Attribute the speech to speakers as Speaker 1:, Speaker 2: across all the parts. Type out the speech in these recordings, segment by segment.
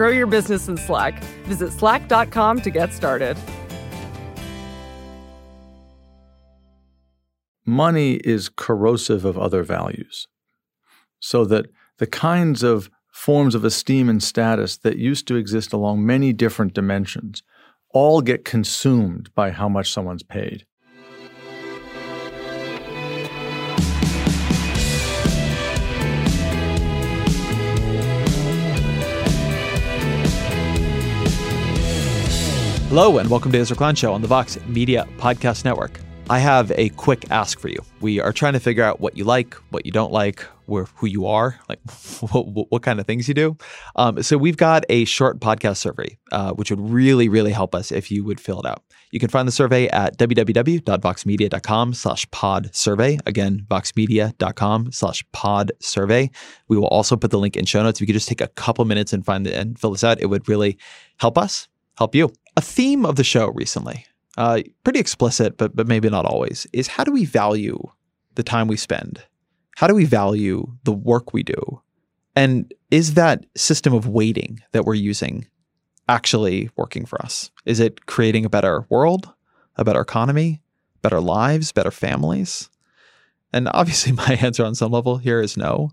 Speaker 1: Grow your business in Slack. Visit slack.com to get started.
Speaker 2: Money is corrosive of other values. So that the kinds of forms of esteem and status that used to exist along many different dimensions all get consumed by how much someone's paid.
Speaker 3: Hello, and welcome to Ezra Klein Show on the Vox Media Podcast Network. I have a quick ask for you. We are trying to figure out what you like, what you don't like, where, who you are, like what, what kind of things you do. Um, so we've got a short podcast survey, uh, which would really, really help us if you would fill it out. You can find the survey at www.voxmedia.com slash pod survey. Again, voxmedia.com slash pod survey. We will also put the link in show notes. If you could just take a couple minutes and find the, and fill this out, it would really help us, help you. A theme of the show recently, uh, pretty explicit, but but maybe not always, is how do we value the time we spend? How do we value the work we do? And is that system of waiting that we're using actually working for us? Is it creating a better world, a better economy, better lives, better families? And obviously, my answer on some level here is no.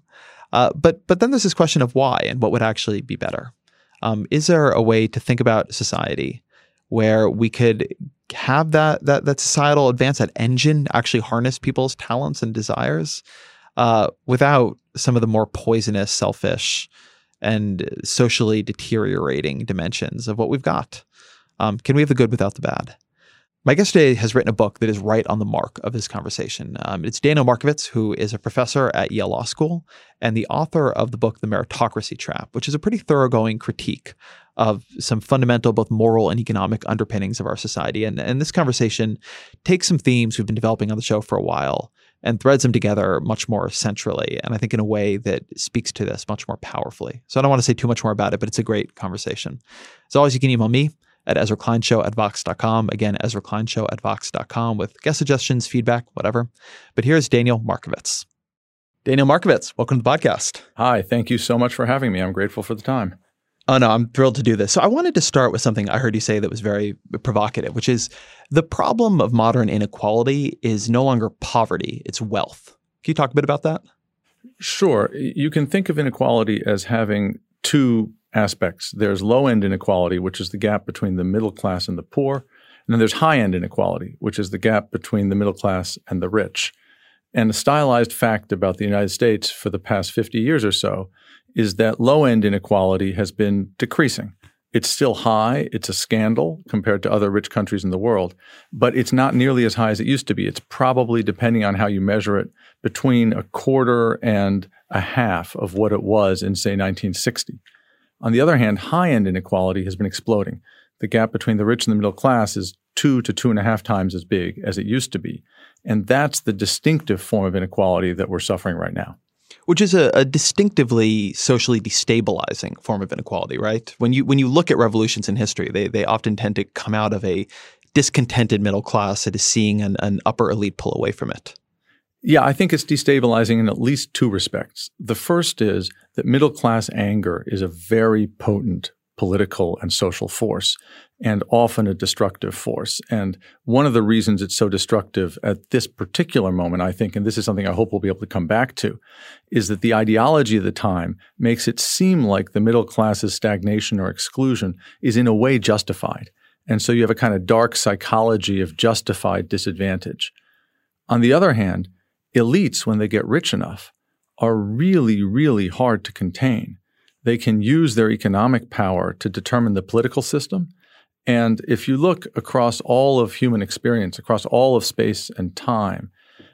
Speaker 3: Uh, but but then there's this question of why and what would actually be better. Um, is there a way to think about society where we could have that that that societal advance, that engine, actually harness people's talents and desires uh, without some of the more poisonous, selfish, and socially deteriorating dimensions of what we've got. Um, can we have the good without the bad? My guest today has written a book that is right on the mark of this conversation. Um, it's Daniel Markovits, who is a professor at Yale Law School and the author of the book The Meritocracy Trap, which is a pretty thoroughgoing critique of some fundamental, both moral and economic underpinnings of our society. And, and this conversation takes some themes we've been developing on the show for a while and threads them together much more centrally. And I think in a way that speaks to this much more powerfully. So I don't want to say too much more about it, but it's a great conversation. As always, you can email me at Ezra Klein Show at Vox.com. Again, Ezra Klein Show at Vox.com with guest suggestions, feedback, whatever. But here's Daniel Markovits. Daniel Markovits, welcome to the podcast.
Speaker 2: Hi, thank you so much for having me. I'm grateful for the time.
Speaker 3: Oh, no, I'm thrilled to do this. So, I wanted to start with something I heard you say that was very provocative, which is the problem of modern inequality is no longer poverty, it's wealth. Can you talk a bit about that?
Speaker 2: Sure. You can think of inequality as having two aspects. There's low end inequality, which is the gap between the middle class and the poor. And then there's high end inequality, which is the gap between the middle class and the rich. And a stylized fact about the United States for the past 50 years or so is that low end inequality has been decreasing. It's still high. It's a scandal compared to other rich countries in the world, but it's not nearly as high as it used to be. It's probably, depending on how you measure it, between a quarter and a half of what it was in, say, 1960. On the other hand, high end inequality has been exploding. The gap between the rich and the middle class is two to two and a half times as big as it used to be. And that's the distinctive form of inequality that we're suffering right now.
Speaker 3: Which is a, a, distinctively socially destabilizing form of inequality, right? When you when you look at revolutions in history, they they often tend to come out of a discontented middle class that is seeing an, an upper elite pull away from it.
Speaker 2: Yeah, I think it's destabilizing in at least two respects. The first is that middle class anger is a very potent political and social force and often a destructive force. And one of the reasons it's so destructive at this particular moment, I think, and this is something I hope we'll be able to come back to, is that the ideology of the time makes it seem like the middle class's stagnation or exclusion is in a way justified. And so you have a kind of dark psychology of justified disadvantage. On the other hand, elites, when they get rich enough, are really, really hard to contain. They can use their economic power to determine the political system. And if you look across all of human experience, across all of space and time,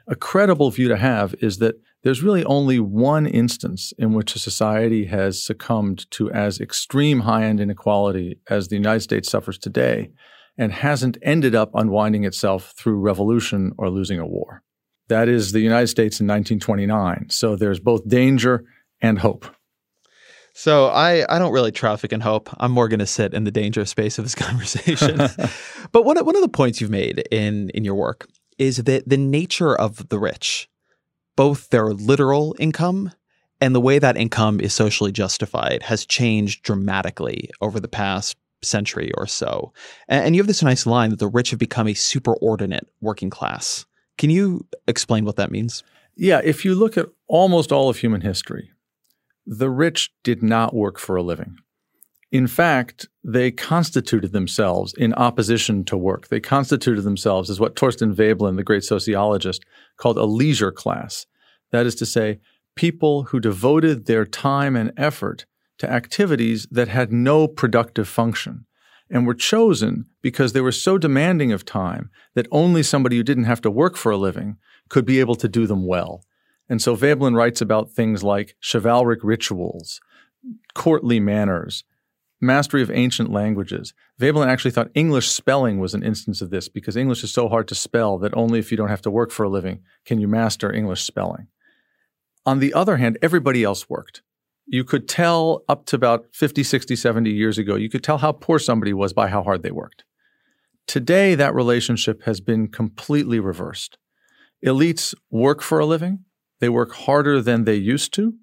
Speaker 2: a credible view to have is that there's really only one instance in which a society has succumbed to as extreme high end inequality as the United States suffers today and hasn't ended up unwinding itself through revolution or losing a war. That is the United States in 1929. So there's both danger and hope.
Speaker 3: So I, I don't really traffic in hope. I'm more going to sit in the danger space of this conversation. but one, one of the points you've made in, in your work is that the nature of the rich, both their literal income and the way that income is socially justified, has changed dramatically over the past century or so. And, and you have this nice line that the rich have become a superordinate working class. Can you explain what that means?
Speaker 2: Yeah, if you look at almost all of human history, the rich did not work for a living. In fact, they constituted themselves in opposition to work. They constituted themselves as what Thorstein Veblen, the great sociologist, called a leisure class. That is to say, people who devoted their time and effort to activities that had no productive function and were chosen because they were so demanding of time that only somebody who didn't have to work for a living could be able to do them well. And so Veblen writes about things like chivalric rituals, courtly manners, mastery of ancient languages. Veblen actually thought English spelling was an instance of this because English is so hard to spell that only if you don't have to work for a living can you master English spelling. On the other hand, everybody else worked you could tell up to about 50, 60, 70 years ago, you could tell how poor somebody was by how hard they worked. Today, that relationship has been completely reversed. Elites work for a living, they work harder than they used to,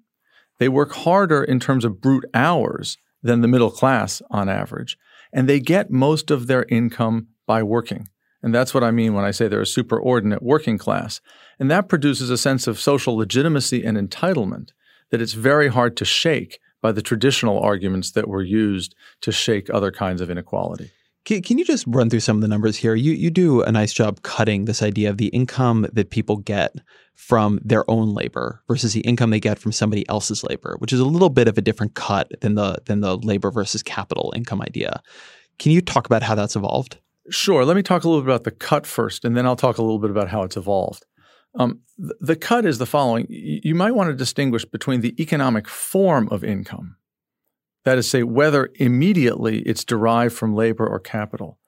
Speaker 2: they work harder in terms of brute hours than the middle class on average, and they get most of their income by working. And that's what I mean when I say they're a superordinate working class. And that produces a sense of social legitimacy and entitlement that it's very hard to shake by the traditional arguments that were used to shake other kinds of inequality.
Speaker 3: Can, can, you just run through some of the numbers here? You you do a nice job cutting this idea of the income that people get from their own labor versus the income they get from somebody else's labor, which is a little bit of a different cut than the than the labor versus capital income idea. Can you talk about how that's evolved?
Speaker 2: Sure. Let me talk a little bit about the cut first, and then I'll talk a little bit about how it's evolved. Um, th- the cut is the following. Y- you might want to distinguish between the economic form of income, that is, say, whether immediately it's derived from labor or capital,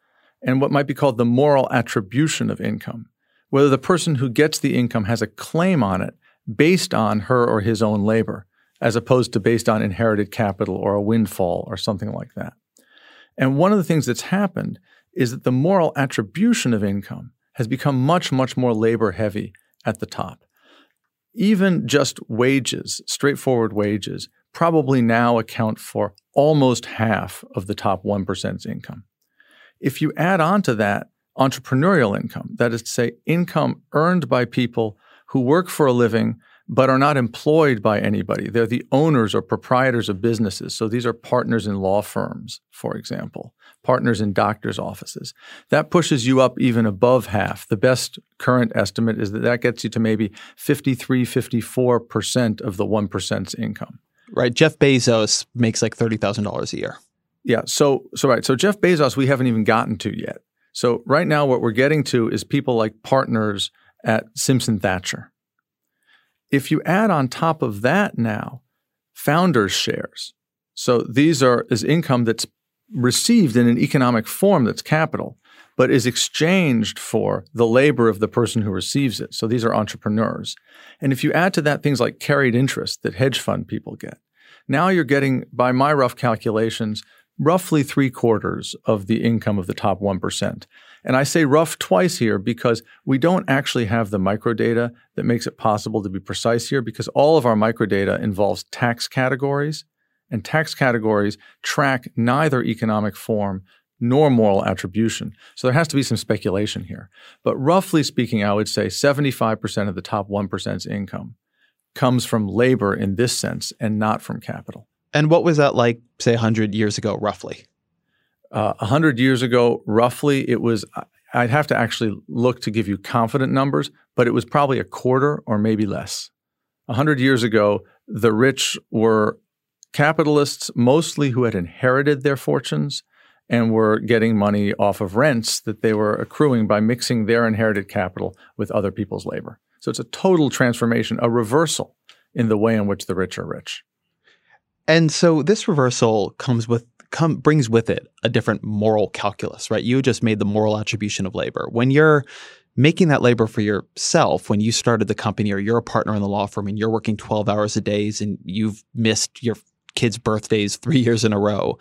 Speaker 2: and what might be called the moral attribution of income, whether the person who gets the income has a claim on it based on her or his own labor, as opposed to based on inherited capital or a windfall or something like that. And one of the things that's happened is that the moral attribution of income has become much, much more labor heavy at the top. Even just wages, straightforward wages, probably now account for almost half of the top 1%'s income. If you add on to that entrepreneurial income, that is to say, income earned by people who work for a living but are not employed by anybody. They're the owners or proprietors of businesses. So these are partners in law firms, for example, partners in doctors' offices. That pushes you up even above half. The best current estimate is that that gets you to maybe 53, 54% of the 1%'s income.
Speaker 3: Right. Jeff Bezos makes like $30,000 a year.
Speaker 2: Yeah. So, so right. So Jeff Bezos, we haven't even gotten to yet. So right now, what we're getting to is people like partners at Simpson Thacher if you add on top of that now founders' shares, so these are is income that's received in an economic form that's capital, but is exchanged for the labor of the person who receives it. So these are entrepreneurs. And if you add to that things like carried interest that hedge fund people get, now you're getting, by my rough calculations, roughly three quarters of the income of the top 1%. And I say rough twice here because we don't actually have the microdata that makes it possible to be precise here because all of our microdata involves tax categories And tax categories track neither economic form nor moral attribution. So there has to be some speculation here. But roughly speaking, I would say 75% of the top 1%'s income comes from labor in this sense and not from capital.
Speaker 3: And what was that like, say, 100 years ago, roughly?
Speaker 2: Uh, 100 years ago, roughly, it was, I'd have to actually look to give you confident numbers, but it was probably a quarter or maybe less. A 100 years ago, the rich were capitalists mostly who had inherited their fortunes and were getting money off of rents that they were accruing by mixing their inherited capital with other people's labor. So it's a total transformation, a reversal in the way in which the rich are rich.
Speaker 3: And so this reversal comes with come brings with it a different moral calculus, right? You just made the moral attribution of labor. When you're making that labor for yourself, when you started the company or you're a partner in the law firm and you're working 12 hours a day and you've missed your kids' birthdays three years in a row,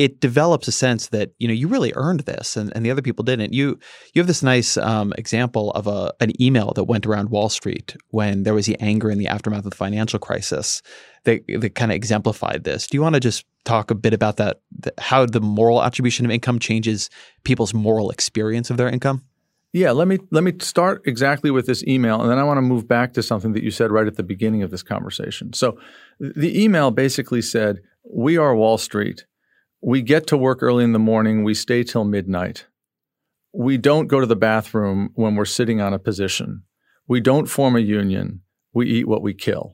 Speaker 3: it develops a sense that you know you really earned this and, and the other people didn't. You you have this nice um, example of a an email that went around wall street when there was the anger in the aftermath of the financial crisis that, that kind of exemplified this. Do you want to just talk a bit about that how the moral attribution of income changes people's moral experience of their income?
Speaker 2: Yeah, let me let me start exactly with this email, and then I want to move back to something that you said right at the beginning of this conversation. So, the email basically said, "We are Wall Street, we get to work early in the morning, we stay till midnight. We don't go to the bathroom when we're sitting on a position. We don't form a union. We eat what we kill.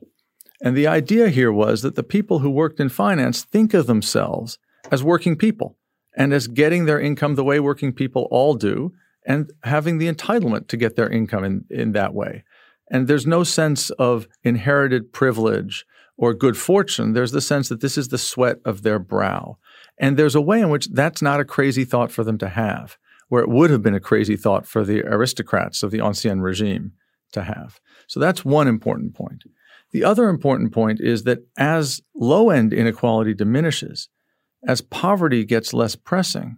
Speaker 2: And the idea here was that the people who worked in finance think of themselves as working people and as getting their income the way working people all do and having the entitlement to get their income in, in that way. And there's no sense of inherited privilege or good fortune. There's the sense that this is the sweat of their brow. And there's a way in which that's not a crazy thought for them to have, where it would have been a crazy thought for the aristocrats of the Ancien regime to have. So that's one important point. The other important point is that as low end inequality diminishes, as poverty gets less pressing,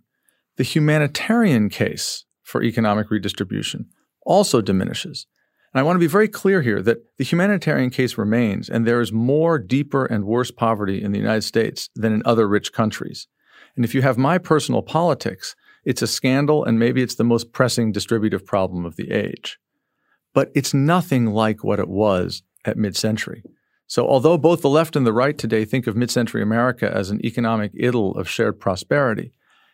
Speaker 2: the humanitarian case for economic redistribution also diminishes. And I want to be very clear here that the humanitarian case remains, and there is more deeper and worse poverty in the United States than in other rich countries. And if you have my personal politics, it's a scandal, and maybe it's the most pressing distributive problem of the age. But it's nothing like what it was at mid century. So, although both the left and the right today think of mid century America as an economic idyll of shared prosperity,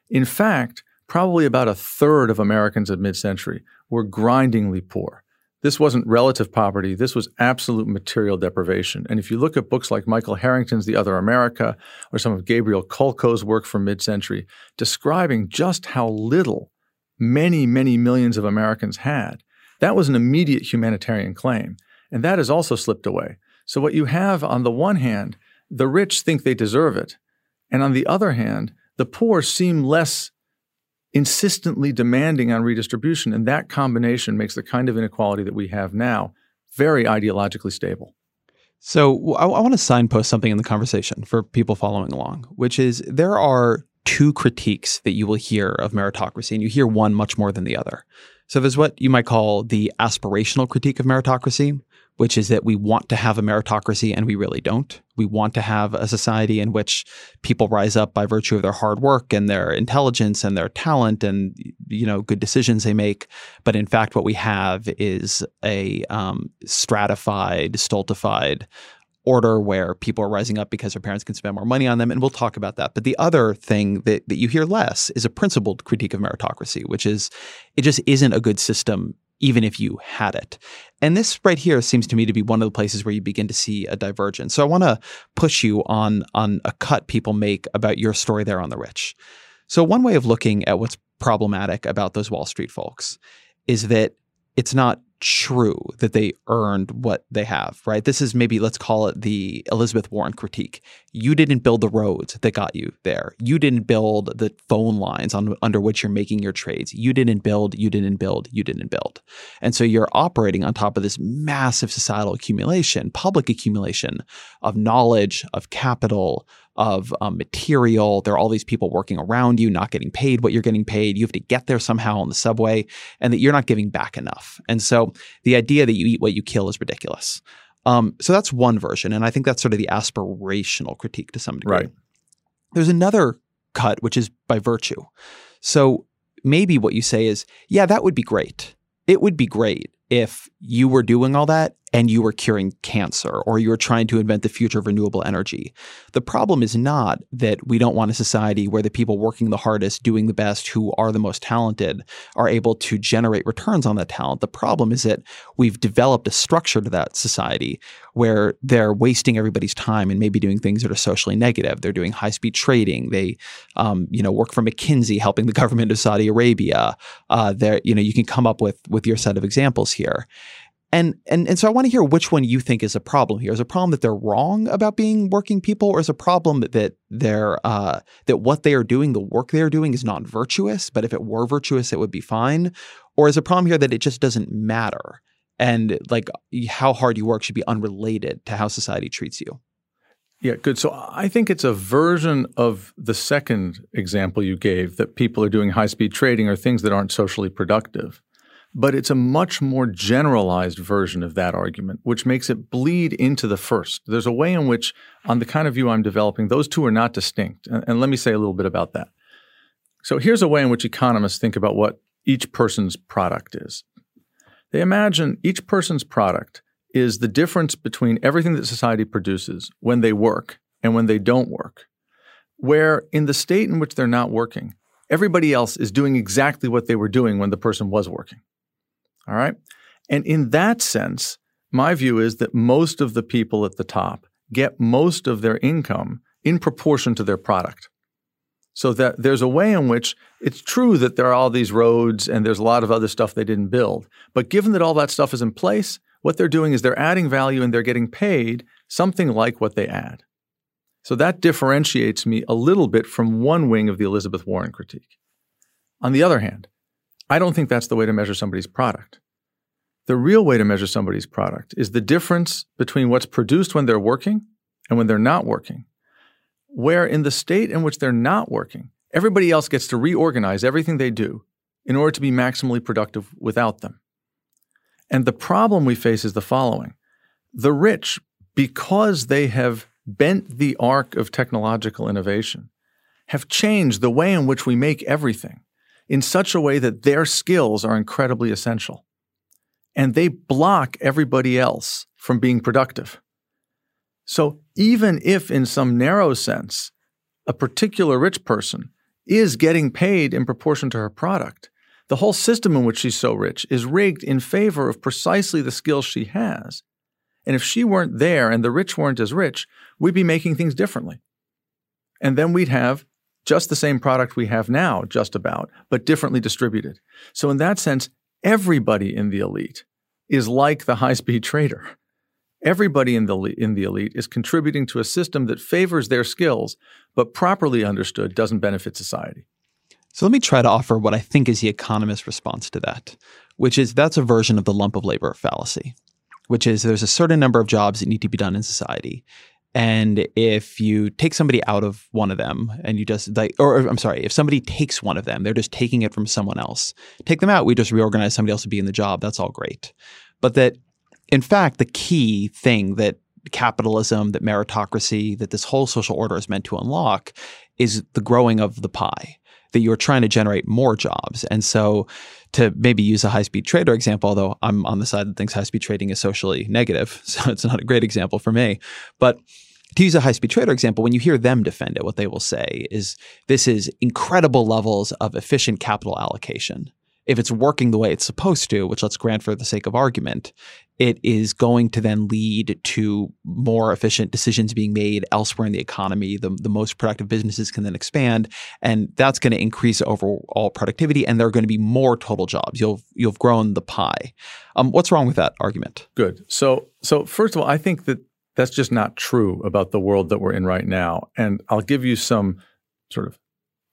Speaker 2: in fact, probably about a third of Americans at mid century were grindingly poor. This wasn't relative poverty. This was absolute material deprivation. And if you look at books like Michael Harrington's The Other America or some of Gabriel Kolko's work from mid century, describing just how little many, many millions of Americans had, that was an immediate humanitarian claim. And that has also slipped away. So, what you have on the one hand, the rich think they deserve it. And on the other hand, the poor seem less insistently demanding on redistribution. And that combination makes the kind of inequality that we have now very ideologically stable.
Speaker 3: So I, I want to signpost something in the conversation for people following along, which is there are two critiques that you will hear of meritocracy, and you hear one much more than the other. So there's what you might call the aspirational critique of meritocracy, which is that we want to have a meritocracy and we really don't. We want to have a society in which people rise up by virtue of their hard work and their intelligence and their talent and you know good decisions they make. But in fact, what we have is a um, stratified, stultified order where people are rising up because their parents can spend more money on them. And we'll talk about that. But the other thing that, that you hear less is a principled critique of meritocracy, which is it just isn't a good system even if you had it. And this right here seems to me to be one of the places where you begin to see a divergence. So I want to push you on on a cut people make about your story there on the rich. So one way of looking at what's problematic about those Wall Street folks is that it's not true that they earned what they have, right? This is maybe, let's call it the Elizabeth Warren critique. You didn't build the roads that got you there. You didn't build the phone lines on, under which you're making your trades. You didn't build, you didn't build, you didn't build. And so you're operating on top of this massive societal accumulation, public accumulation of knowledge, of capital, of um, material. There are all these people working around you, not getting paid what you're getting paid. You have to get there somehow on the subway, and that you're not giving back enough. And so the idea that you eat what you kill is ridiculous. Um, so that's one version, and I think that's sort of the aspirational critique to some degree.
Speaker 2: Right.
Speaker 3: There's another cut, which is by virtue. So maybe what you say is, yeah, that would be great. It would be great if you were doing all that and you were curing cancer or you were trying to invent the future of renewable energy. The problem is not that we don't want a society where the people working the hardest, doing the best, who are the most talented, are able to generate returns on that talent. The problem is that we've developed a structure to that society where they're wasting everybody's time and maybe doing things that are socially negative. They're doing high speed trading. They, um, you know, work for McKinsey, helping the government of Saudi Arabia. Uh, there, you know, you can come up with with your set of examples here. And, and and so I want to hear which one you think is a problem here. Is a problem that they're wrong about being working people, or is a problem that they're uh, that what they are doing, the work they are doing, is not virtuous? But if it were virtuous, it would be fine. Or is a problem here that it just doesn't matter, and like how hard you work should be unrelated to how society treats you?
Speaker 2: Yeah, good. So I think it's a version of the second example you gave that people are doing high speed trading or things that aren't socially productive but it's a much more generalized version of that argument, which makes it bleed into the first. There's a way in which, on the kind of view I'm developing, those two are not distinct. And, and, let me say a little bit about that. So here's a way in which economists think about what each person's product is. They imagine each person's product is the difference between everything that society produces when they work and when they don't work. Where in the state in which they're not working, everybody else is doing exactly what they were doing when the person was working. All right. And in that sense, my view is that most of the people at the top get most of their income in proportion to their product. So that there's a way in which it's true that there are all these roads and there's a lot of other stuff they didn't build. But given that all that stuff is in place, what they're doing is they're adding value and they're getting paid something like what they add. So that differentiates me a little bit from one wing of the Elizabeth Warren critique. On the other hand, I don't think that's the way to measure somebody's product. The real way to measure somebody's product is the difference between what's produced when they're working and when they're not working. Where in the state in which they're not working, everybody else gets to reorganize everything they do in order to be maximally productive without them. And the problem we face is the following the rich, because they have bent the arc of technological innovation, have changed the way in which we make everything in such a way that their skills are incredibly essential. And they block everybody else from being productive. So even if, in some narrow sense, a particular rich person is getting paid in proportion to her product, the whole system in which she's so rich is rigged in favor of precisely the skills she has. And if she weren't there and the rich weren't as rich, we'd be making things differently. And then we'd have just the same product we have now, just about, but differently distributed. So, in that sense, everybody in the elite is like the high speed trader. Everybody in the, in the elite is contributing to a system that favors their skills, but properly understood doesn't benefit society.
Speaker 3: So let me try to offer what I think is the economist's response to that, which is that's a version of the lump of labor fallacy, which is there's a certain number of jobs that need to be done in society. And if you take somebody out of one of them and you just like, or, or, I'm sorry, if somebody takes one of them, they're just taking it from someone else. Take them out, we just reorganize somebody else to be in the job. That's all great. But that, in fact, the key thing that capitalism, that meritocracy, that this whole social order is meant to unlock is the growing of the pie that you're trying to generate more jobs. And so to maybe use a high speed trader example, although I'm on the side that thinks high speed trading is socially negative, so it's not a great example for me. But to use a high speed trader example, when you hear them defend it, what they will say is this is incredible levels of efficient capital allocation. If it's working the way it's supposed to, which let's grant for the sake of argument, it is going to then lead to more efficient decisions being made elsewhere in the economy. The, the most productive businesses can then expand, and that's going to increase overall productivity, and there are going to be more total jobs. You'll have grown the pie. Um, what's wrong with that argument?
Speaker 2: Good. So so first of all, I think that that's just not true about the world that we're in right now, and I'll give you some sort of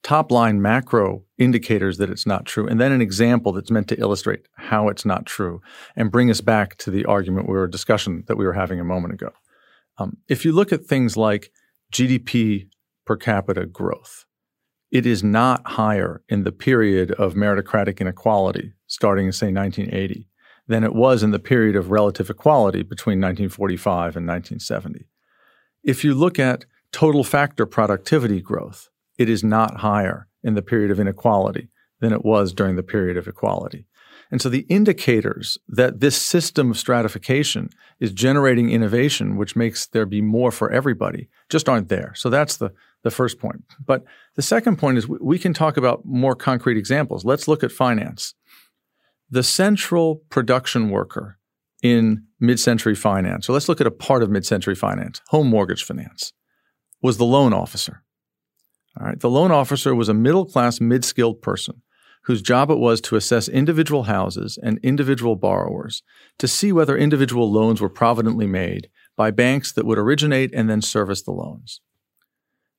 Speaker 2: top line macro indicators that it's not true, and then an example that's meant to illustrate how it's not true and bring us back to the argument we were discussion that we were having a moment ago. Um, if you look at things like GDP per capita growth, it is not higher in the period of meritocratic inequality starting in, say, 1980 than it was in the period of relative equality between 1945 and 1970. If you look at total factor productivity growth, it is not higher in the period of inequality than it was during the period of equality. And so the indicators that this system of stratification is generating innovation, which makes there be more for everybody, just aren't there. So that's the, the first point. But the second point is we can talk about more concrete examples. Let's look at finance. The central production worker in mid century finance, so let's look at a part of mid century finance, home mortgage finance, was the loan officer. All right. The loan officer was a middle class, mid skilled person whose job it was to assess individual houses and individual borrowers to see whether individual loans were providently made by banks that would originate and then service the loans.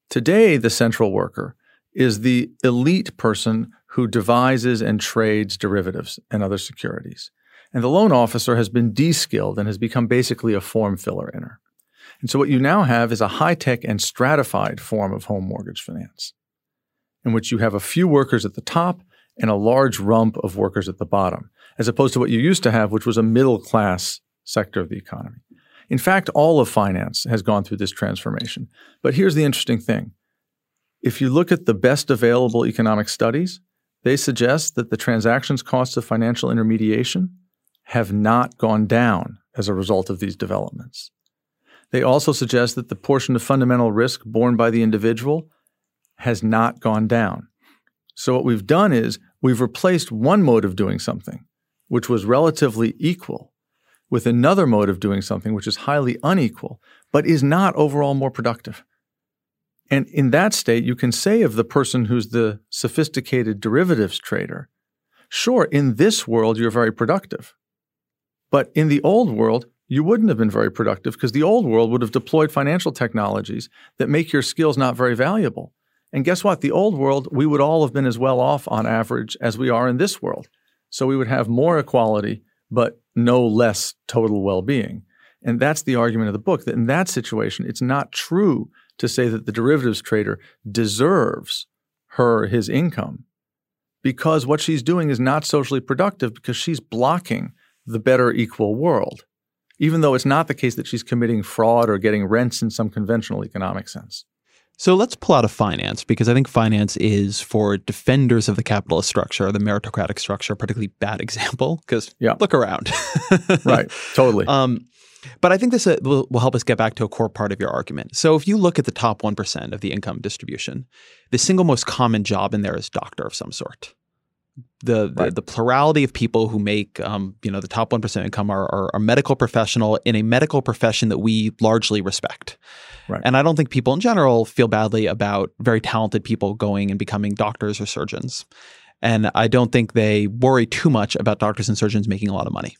Speaker 2: Today, the central worker is the elite person who devises and trades derivatives and other securities. And the loan officer has been de-skilled and has become basically a form filler inner. And so what you now have is a high-tech and stratified form of home mortgage finance in which you have a few workers at the top and a large rump of workers at the bottom, as opposed to what you used to have, which was a middle class sector of the economy. In fact, all of finance has gone through this transformation. But here's the interesting thing if you look at the best available economic studies, they suggest that the transactions costs of financial intermediation have not gone down as a result of these developments. They also suggest that the portion of fundamental risk borne by the individual has not gone down. So, what we've done is we've replaced one mode of doing something, which was relatively equal, with another mode of doing something which is highly unequal, but is not overall more productive. And in that state, you can say of the person who's the sophisticated derivatives trader, sure, in this world, you're very productive. But in the old world, you wouldn't have been very productive because the old world would have deployed financial technologies that make your skills not very valuable. And guess what? The old world, we would all have been as well off on average as we are in this world. So we would have more equality, but no less total well being. And that's the argument of the book that in that situation, it's not true to say that the derivatives trader deserves her his income because what she's doing is not socially productive because she's blocking the better equal world, even though it's not the case that she's committing fraud or getting rents in some conventional economic sense.
Speaker 3: So let's pull out of finance because I think finance is for defenders of the capitalist structure, the meritocratic structure, a particularly bad example because yeah. look around.
Speaker 2: right, totally. Um,
Speaker 3: but I think this uh, will, will, help us get back to a core part of your argument. So if you look at the top 1% of the income distribution, the single most common job in there is doctor of some sort. The, right. the, the plurality of people who make um, you know the top 1% income are, are, are medical professional in a medical profession that we largely respect. Right. And I don't think people in general feel badly about very talented people going and becoming doctors or surgeons. And I don't think they worry too much about doctors and surgeons making a lot of money.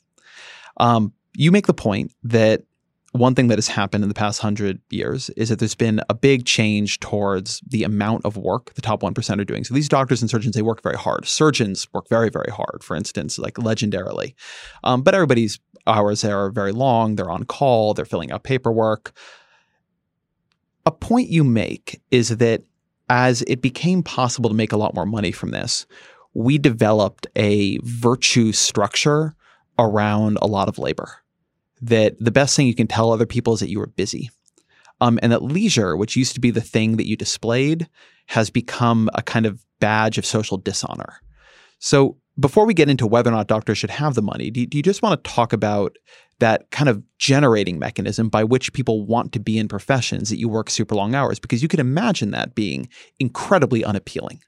Speaker 3: Um, you make the point that one thing that has happened in the past hundred years is that there's been a big change towards the amount of work the top 1% are doing. So these doctors and surgeons, they work very hard. Surgeons work very, very hard, for instance, like legendarily. Um, but everybody's hours there are very long. They're on call, they're filling out paperwork a point you make is that as it became possible to make a lot more money from this, we developed a virtue structure around a lot of labor. That the best thing you can tell other people is that you were busy. Um, and that leisure, which used to be the thing that you displayed, has become a kind of badge of social dishonor. So, before we get into whether or not doctors should have the money, do, do you just want to talk about that kind of generating mechanism by which people want to be in professions that you work super long hours because you can imagine that being incredibly unappealing.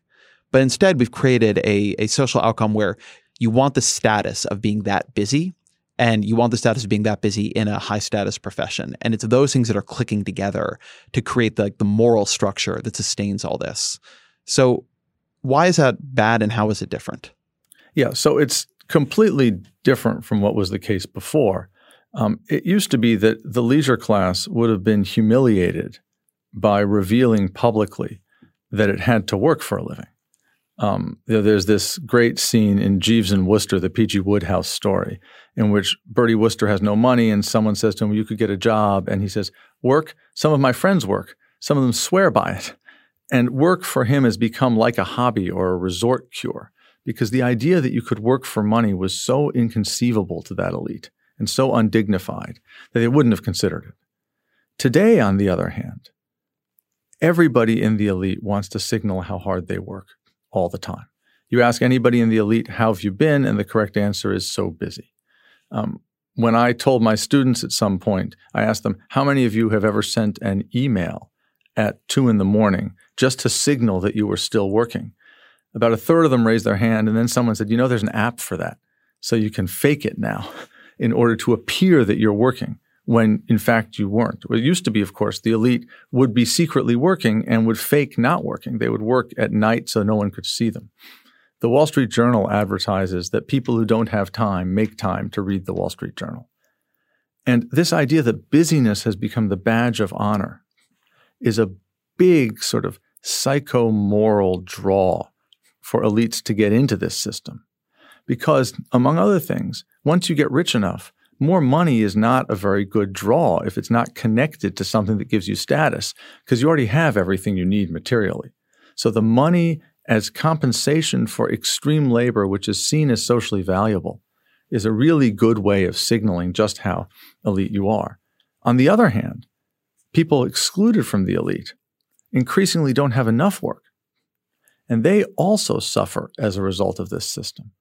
Speaker 3: But instead, we've created a, a social outcome where you want the status of being that busy and you want the status of being that busy in a high status profession. And it's those things that are clicking together to create the, like, the moral structure that sustains all this. So, why is that bad and how is it different?
Speaker 2: Yeah, so it's completely different from what was the case before. Um, it used to be that the leisure class would have been humiliated by revealing publicly that it had to work for a living. Um, you know, there's this great scene in Jeeves and Wooster, the P.G. Wodehouse story, in which Bertie Wooster has no money and someone says to him, You could get a job. And he says, Work? Some of my friends work. Some of them swear by it. And work for him has become like a hobby or a resort cure because the idea that you could work for money was so inconceivable to that elite and so undignified that they wouldn't have considered it. Today, on the other hand, everybody in the elite wants to signal how hard they work all the time. You ask anybody in the elite, How have you been? And the correct answer is so busy. Um, when I told my students at some point, I asked them, How many of you have ever sent an email at two in the morning just to signal that you were still working? About a third of them raised their hand, and then someone said, You know, there's an app for that. So you can fake it now in order to appear that you're working when in fact you weren't. It used to be, of course, the elite would be secretly working and would fake not working. They would work at night so no one could see them. The Wall Street Journal advertises that people who don't have time make time to read the Wall Street Journal. And this idea that busyness has become the badge of honor is a big sort of psychomoral draw for elites to get into this system. Because, among other things, once you get rich enough, more money is not a very good draw if it's not connected to something that gives you status, because you already have everything you need materially. So the money as compensation for extreme labor, which is seen as socially valuable, is a really good way of signaling just how elite you are. On the other hand, people excluded from the elite increasingly don't have enough work. And they also suffer as a result of this system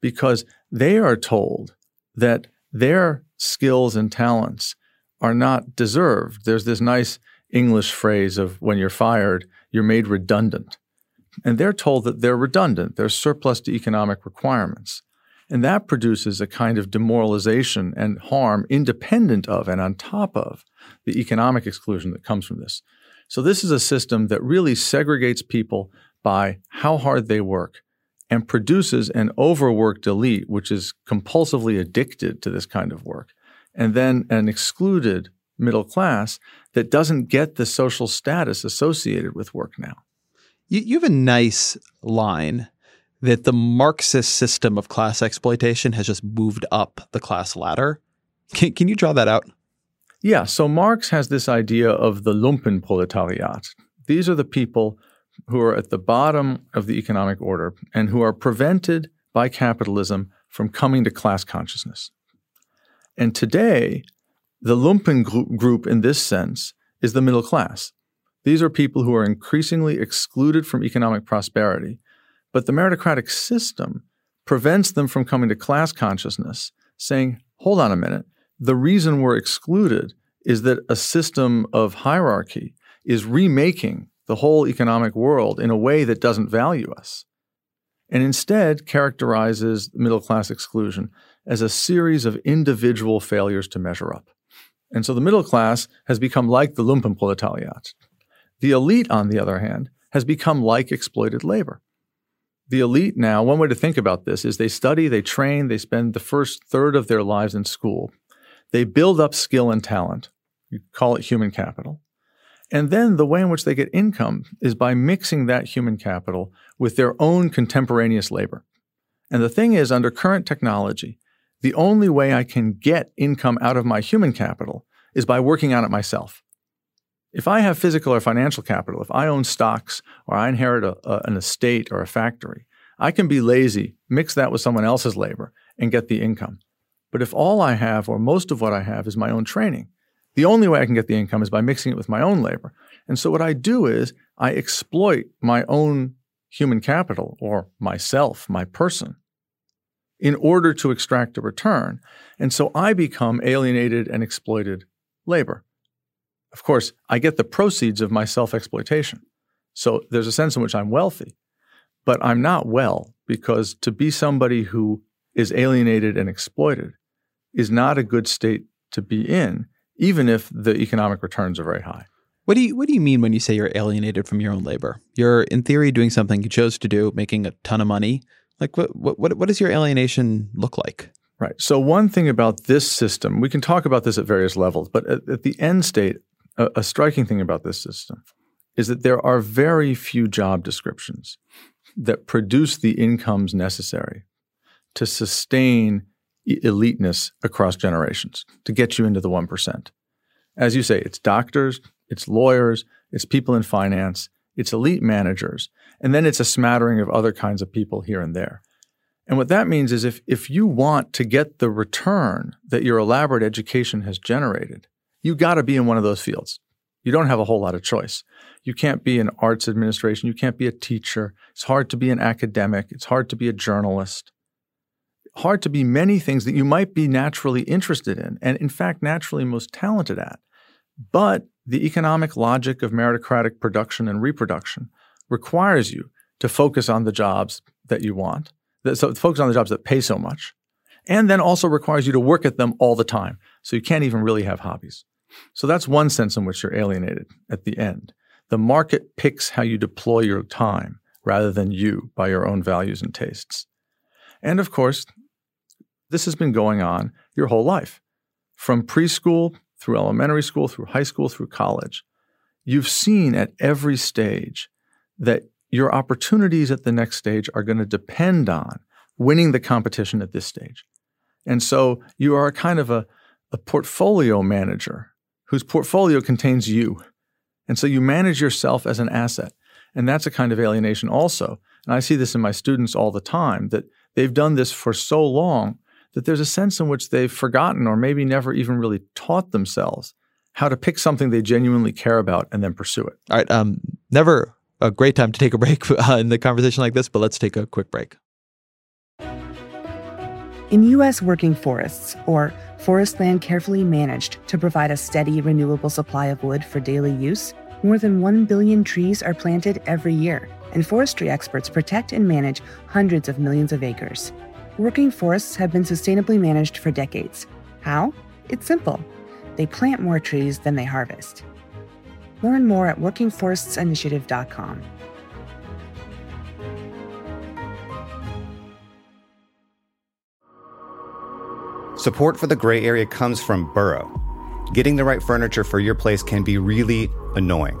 Speaker 2: because they are told that their skills and talents are not deserved. There's this nice English phrase of when you're fired, you're made redundant. And they're told that they're redundant, they're surplus to economic requirements. And that produces a kind of demoralization and harm independent of and on top of the economic exclusion that comes from this. So, this is a system that really segregates people by how hard they work and produces an overworked elite, which is compulsively addicted to this kind of work, and then an excluded middle class that doesn't get the social status associated with work now.
Speaker 3: You, you have a nice line that the Marxist system of class exploitation has just moved up the class ladder. Can, can you draw that out?
Speaker 2: Yeah. So Marx has this idea of the Lumpenproletariat. These are the people who are at the bottom of the economic order and who are prevented by capitalism from coming to class consciousness. And today, the Lumpen group in this sense is the middle class. These are people who are increasingly excluded from economic prosperity, but the meritocratic system prevents them from coming to class consciousness, saying, hold on a minute, the reason we're excluded is that a system of hierarchy is remaking the whole economic world in a way that doesn't value us, and instead characterizes middle class exclusion as a series of individual failures to measure up. And so the middle class has become like the Lumpenproletariat. The elite, on the other hand, has become like exploited labor. The elite now, one way to think about this is they study, they train, they spend the first third of their lives in school. They build up skill and talent. You call it human capital. And then the way in which they get income is by mixing that human capital with their own contemporaneous labor. And the thing is, under current technology, the only way I can get income out of my human capital is by working on it myself. If I have physical or financial capital, if I own stocks or I inherit a, a, an estate or a factory, I can be lazy, mix that with someone else's labor, and get the income. But if all I have, or most of what I have, is my own training, the only way I can get the income is by mixing it with my own labor. And so what I do is I exploit my own human capital or myself, my person, in order to extract a return. And so I become alienated and exploited labor. Of course, I get the proceeds of my self exploitation. So there's a sense in which I'm wealthy, but I'm not well because to be somebody who is alienated and exploited is not a good state to be in, even if the economic returns are very high.
Speaker 3: What do you what do you mean when you say you're alienated from your own labor? You're in theory doing something you chose to do, making a ton of money. Like what what what does your alienation look like?
Speaker 2: Right. So one thing about this system, we can talk about this at various levels, but at, at the end state, a, a striking thing about this system is that there are very few job descriptions that produce the incomes necessary to sustain eliteness across generations, to get you into the 1%. As you say, it's doctors, it's lawyers, it's people in finance, it's elite managers, and then it's a smattering of other kinds of people here and there. And what that means is if, if you want to get the return that your elaborate education has generated, you got to be in one of those fields. You don't have a whole lot of choice. You can't be in arts administration. You can't be a teacher. It's hard to be an academic. It's hard to be a journalist. Hard to be many things that you might be naturally interested in and, in fact, naturally most talented at. But the economic logic of meritocratic production and reproduction requires you to focus on the jobs that you want that, so focus on the jobs that pay so much, and then also requires you to work at them all the time. So you can't even really have hobbies. So that's one sense in which you're alienated at the end. The market picks how you deploy your time rather than you by your own values and tastes. And of course, this has been going on your whole life. From preschool through elementary school, through high school, through college. You've seen at every stage that your opportunities at the next stage are going to depend on winning the competition at this stage. And so you are a kind of a, a portfolio manager whose portfolio contains you. And so you manage yourself as an asset. And that's a kind of alienation also. And I see this in my students all the time that they've done this for so long that there's a sense in which they've forgotten or maybe never even really taught themselves how to pick something they genuinely care about and then pursue it.
Speaker 3: All right. Um, never a great time to take a break uh, in the conversation like this, but let's take a quick break.
Speaker 4: In U.S. working forests, or forest land carefully managed to provide a steady, renewable supply of wood for daily use, more than 1 billion trees are planted every year, and forestry experts protect and manage hundreds of millions of acres. Working forests have been sustainably managed for decades. How? It's simple. They plant more trees than they harvest. Learn more at workingforestsinitiative.com.
Speaker 5: Support for the gray area comes from Burrow. Getting the right furniture for your place can be really annoying.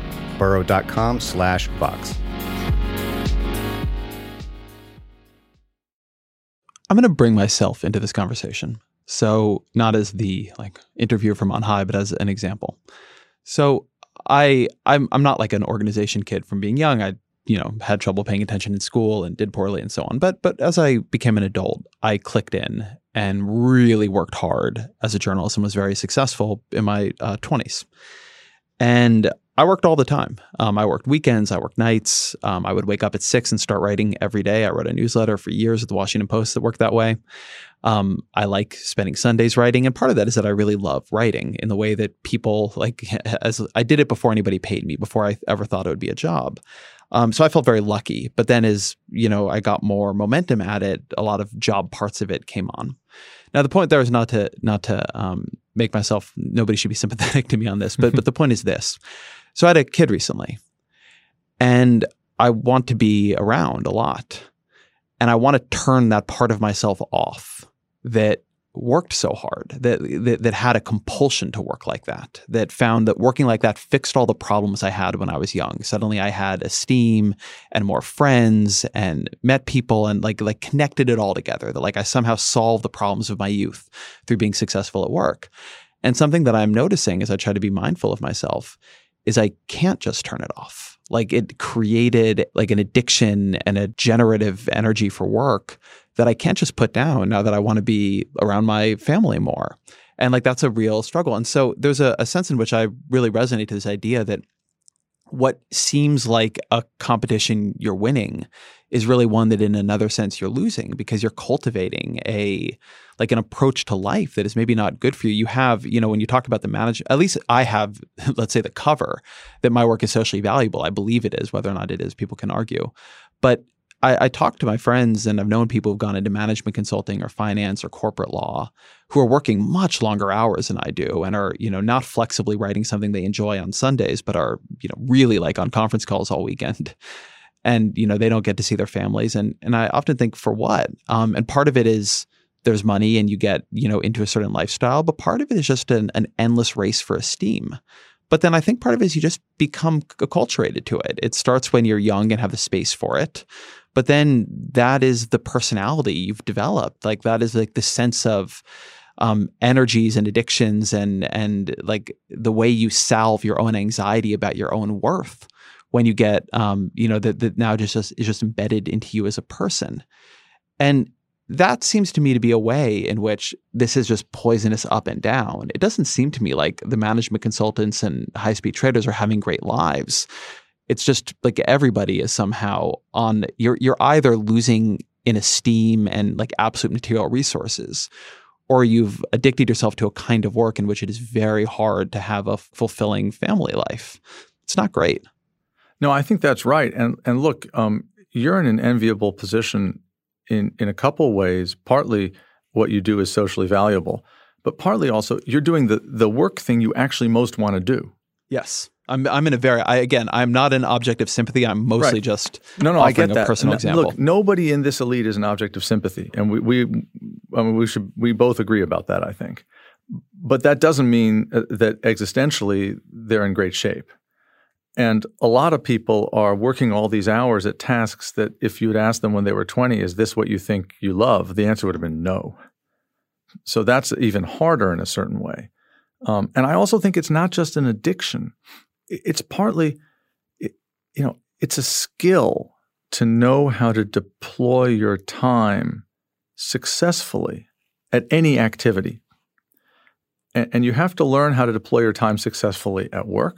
Speaker 5: burrow.com slash Vox.
Speaker 3: I'm going to bring myself into this conversation. So not as the like interviewer from on high, but as an example. So I I'm I'm not like an organization kid from being young. I you know had trouble paying attention in school and did poorly and so on but but as i became an adult i clicked in and really worked hard as a journalist and was very successful in my uh, 20s and i worked all the time um, i worked weekends i worked nights um, i would wake up at six and start writing every day i wrote a newsletter for years at the washington post that worked that way um, I like spending Sundays writing, and part of that is that I really love writing in the way that people like. As I did it before anybody paid me, before I ever thought it would be a job. Um, so I felt very lucky. But then as, you know, I got more momentum at it, a lot of job parts of it came on. Now the point there is not to not to um, make myself nobody should be sympathetic to me on this, but but the point is this. So I had a kid recently and I want to be around a lot. And I want to turn that part of myself off that worked so hard, that, that, that had a compulsion to work like that, that found that working like that fixed all the problems I had when I was young. Suddenly I had esteem and more friends and met people and like like connected it all together. That like I somehow solved the problems of my youth through being successful at work. And something that I'm noticing as I try to be mindful of myself is I can't just turn it off. Like it created like an addiction and a generative energy for work that I can't just put down now that I want to be around my family more. And like that's a real struggle. And so there's a, a sense in which I really resonate to this idea that what seems like a competition you're winning is really one that in another sense you're losing because you're cultivating a like an approach to life that is maybe not good for you. You have, you know, when you talk about the manage at least I have, let's say the cover that my work is socially valuable. I believe it is, whether or not it is, people can argue. But I, I talk to my friends and I've known people who've gone into management consulting or finance or corporate law who are working much longer hours than I do and are, you know, not flexibly writing something they enjoy on Sundays, but are, you know, really like on conference calls all weekend. And, you know, they don't get to see their families. And and I often think for what? Um, and part of it is there's money and you get, you know, into a certain lifestyle, but part of it is just an, an endless race for esteem. But then I think part of it is you just become acculturated to it. It starts when you're young and have the space for it. But then that is the personality you've developed. Like that is like the sense of um, energies and addictions and and like the way you salve your own anxiety about your own worth when you get um, you know that that now just is just embedded into you as a person. And that seems to me to be a way in which this is just poisonous up and down. It doesn't seem to me like the management consultants and high speed traders are having great lives. It's just like everybody is somehow on you're you're either losing in esteem and like absolute material resources or you've addicted yourself to a kind of work in which it is very hard to have a fulfilling family life. It's not great.
Speaker 2: No, I think that's right. And and look, um, you're in an enviable position in in a couple ways. Partly, what you do is socially valuable, but partly also you're doing the the work thing you actually most want to do.
Speaker 3: Yes. I'm I'm in a very I again I'm not an object of sympathy. I'm mostly right. just
Speaker 2: no no I get that.
Speaker 3: personal
Speaker 2: no,
Speaker 3: example.
Speaker 2: Look, nobody in this elite is an object of sympathy, and we we I mean we should we both agree about that. I think, but that doesn't mean uh, that existentially they're in great shape. And a lot of people are working all these hours at tasks that if you'd asked them when they were 20, is this what you think you love? The answer would have been no. So that's even harder in a certain way. Um, and I also think it's not just an addiction it's partly, you know, it's a skill to know how to deploy your time successfully at any activity. And, and, you have to learn how to deploy your time successfully at work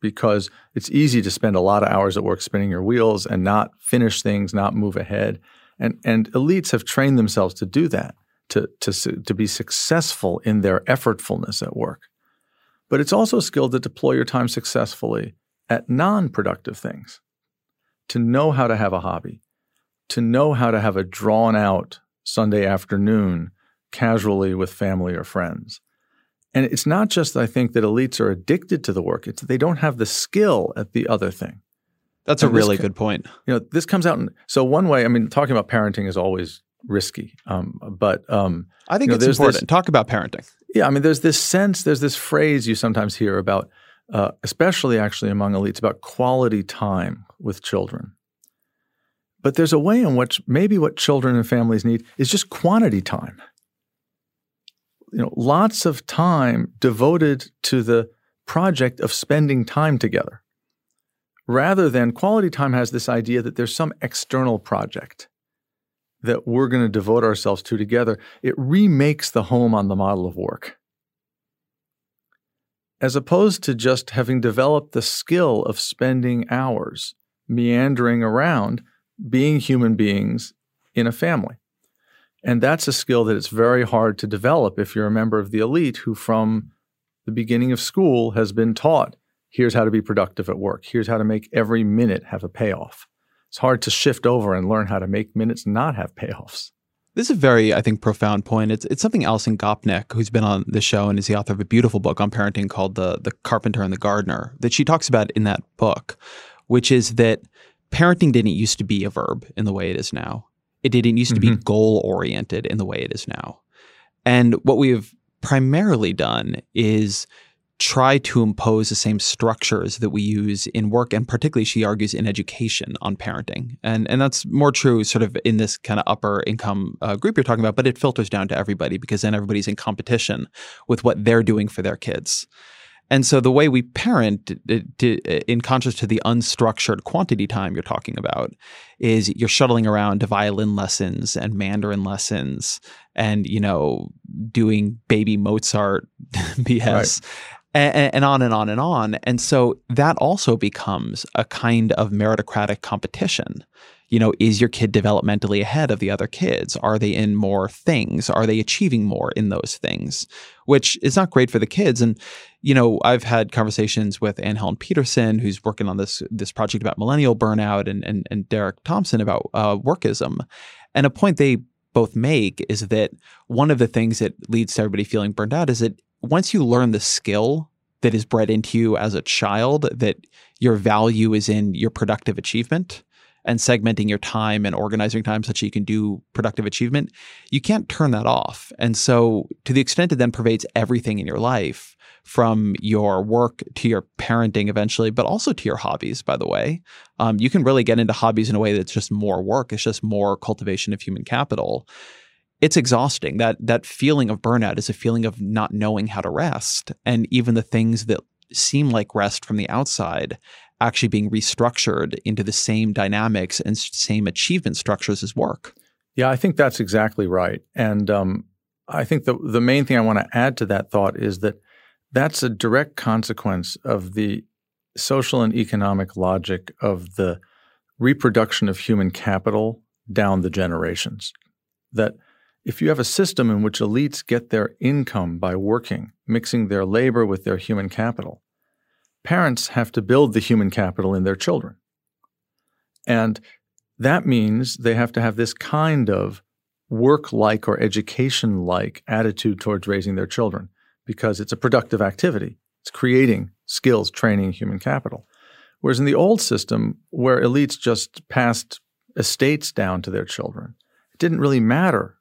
Speaker 2: because it's easy to spend a lot of hours at work spinning your wheels and not finish things, not move ahead. And, and elites have trained themselves to do that, to, to, to be successful in their effortfulness at work. But it's also a skill to deploy your time successfully at non productive things, to know how to have a hobby, to know how to have a drawn out Sunday afternoon casually with family or friends. And it's not just, I think, that elites are addicted to the work, it's that they don't have the skill at the other thing.
Speaker 3: That's and a really good point.
Speaker 2: You know, this comes out in so one way. I mean, talking about parenting is always risky, um, but um,
Speaker 3: I think
Speaker 2: you
Speaker 3: know, it's important. This, Talk about parenting.
Speaker 2: Yeah, I mean, there's this sense, there's this phrase you sometimes hear about, uh, especially actually among elites, about quality time with children. But there's a way in which maybe what children and families need is just quantity time. You know, lots of time devoted to the project of spending time together. Rather than quality time has this idea that there's some external project that we're going to devote ourselves to together, it remakes the home on the model of work. As opposed to just having developed the skill of spending hours meandering around being human beings in a family. And that's a skill that it's very hard to develop if you're a member of the elite who, from the beginning of school, has been taught here's how to be productive at work, here's how to make every minute have a payoff it's hard to shift over and learn how to make minutes not have payoffs.
Speaker 3: This is a very, I think, profound point. It's it's something Alison Gopnik, who's been on the show and is the author of a beautiful book on parenting called the the Carpenter and the Gardener, that she talks about in that book, which is that parenting didn't used to be a verb in the way it is now. It didn't used to mm-hmm. be goal oriented in the way it is now. And what we have primarily done is try to impose the same structures that we use in work and particularly she argues in education on parenting and and that's more true sort of in this kind of upper income uh, group you're talking about but it filters down to everybody because then everybody's in competition with what they're doing for their kids and so the way we parent, uh, in contrast to the unstructured quantity time you're talking about, is you're shuttling around to violin lessons and Mandarin lessons, and you know doing baby Mozart BS, right and, and on and on and on. And so that also becomes a kind of meritocratic competition. You know, is your kid developmentally ahead of the other kids? Are they in more things? Are they achieving more in those things? Which is not great for the kids. And, you know, I've had conversations with Anne Helen Petersen, who's working on this this project about millennial burnout, and and, and Derek Thompson about uh, workism. And a point they both make is that one of the things that leads to everybody feeling burned out is that once you learn the skill that is bred into you as a child, that your value is in your productive achievement and segmenting your time and organizing time such that you can do productive achievement, you can't turn that off. And so, to the extent it then pervades everything in your life, from your work to your parenting eventually, but also to your hobbies, by the way, um, you can really get into hobbies in a way that's just more work. It's just more cultivation of human capital. It's exhausting. That that feeling of burnout is a feeling of not knowing how to rest, and even the things that seem like rest from the outside actually being restructured into the same dynamics and same achievement structures as work.
Speaker 2: Yeah, I think that's exactly right. And um, I think the the main thing I want to add to that thought is that that's a direct consequence of the social and economic logic of the reproduction of human capital down the generations. That if you have a system in which elites get their income by working, mixing their labor with their human capital, parents have to build the human capital in their children. And that means they have to have this kind of work like or education like attitude towards raising their children because it's a productive activity. It's creating skills, training human capital. Whereas in the old system, where elites just passed estates down to their children, it didn't really matter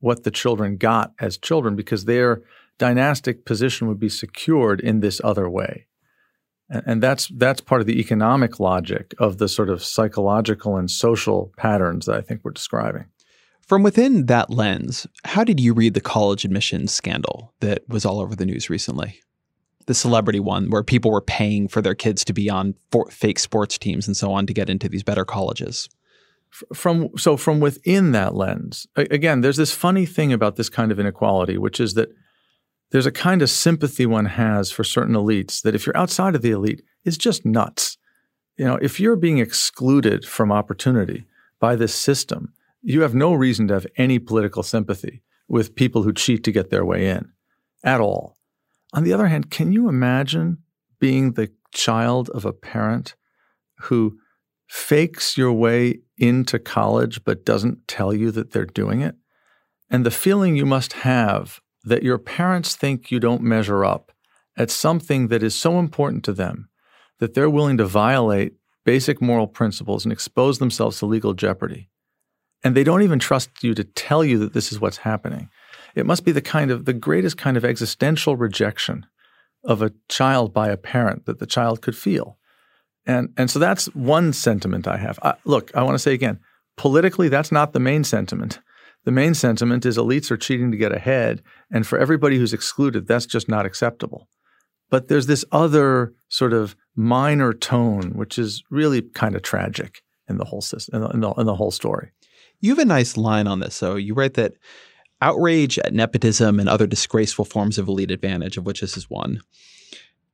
Speaker 2: what the children got as children because their dynastic position would be secured in this other way. And that's that's part of the economic logic of the sort of psychological and social patterns that I think we're describing.
Speaker 3: From within that lens, how did you read the college admissions scandal that was all over the news recently? The celebrity one where people were paying for their kids to be on for, fake sports teams and so on to get into these better colleges.
Speaker 2: From so from within that lens, again, there's this funny thing about this kind of inequality, which is that there's a kind of sympathy one has for certain elites that if you're outside of the elite is just nuts. You know, if you're being excluded from opportunity by this system, you have no reason to have any political sympathy with people who cheat to get their way in at all. On the other hand, can you imagine being the child of a parent who fakes your way into college but doesn't tell you that they're doing it? And the feeling you must have that your parents think you don't measure up at something that is so important to them that they're willing to violate basic moral principles and expose themselves to legal jeopardy. And they don't even trust you to tell you that this is what's happening. It must be the kind of the greatest kind of existential rejection of a child by a parent that the child could feel. And and so that's one sentiment I have. I, look, I want to say again, politically that's not the main sentiment. The main sentiment is elites are cheating to get ahead. And for everybody who's excluded, that's just not acceptable. But there's this other sort of minor tone, which is really kind of tragic in the whole system, in the, in the, in the whole story.
Speaker 3: You have a nice line on this. So you write that outrage at nepotism and other disgraceful forms of elite advantage, of which this is one,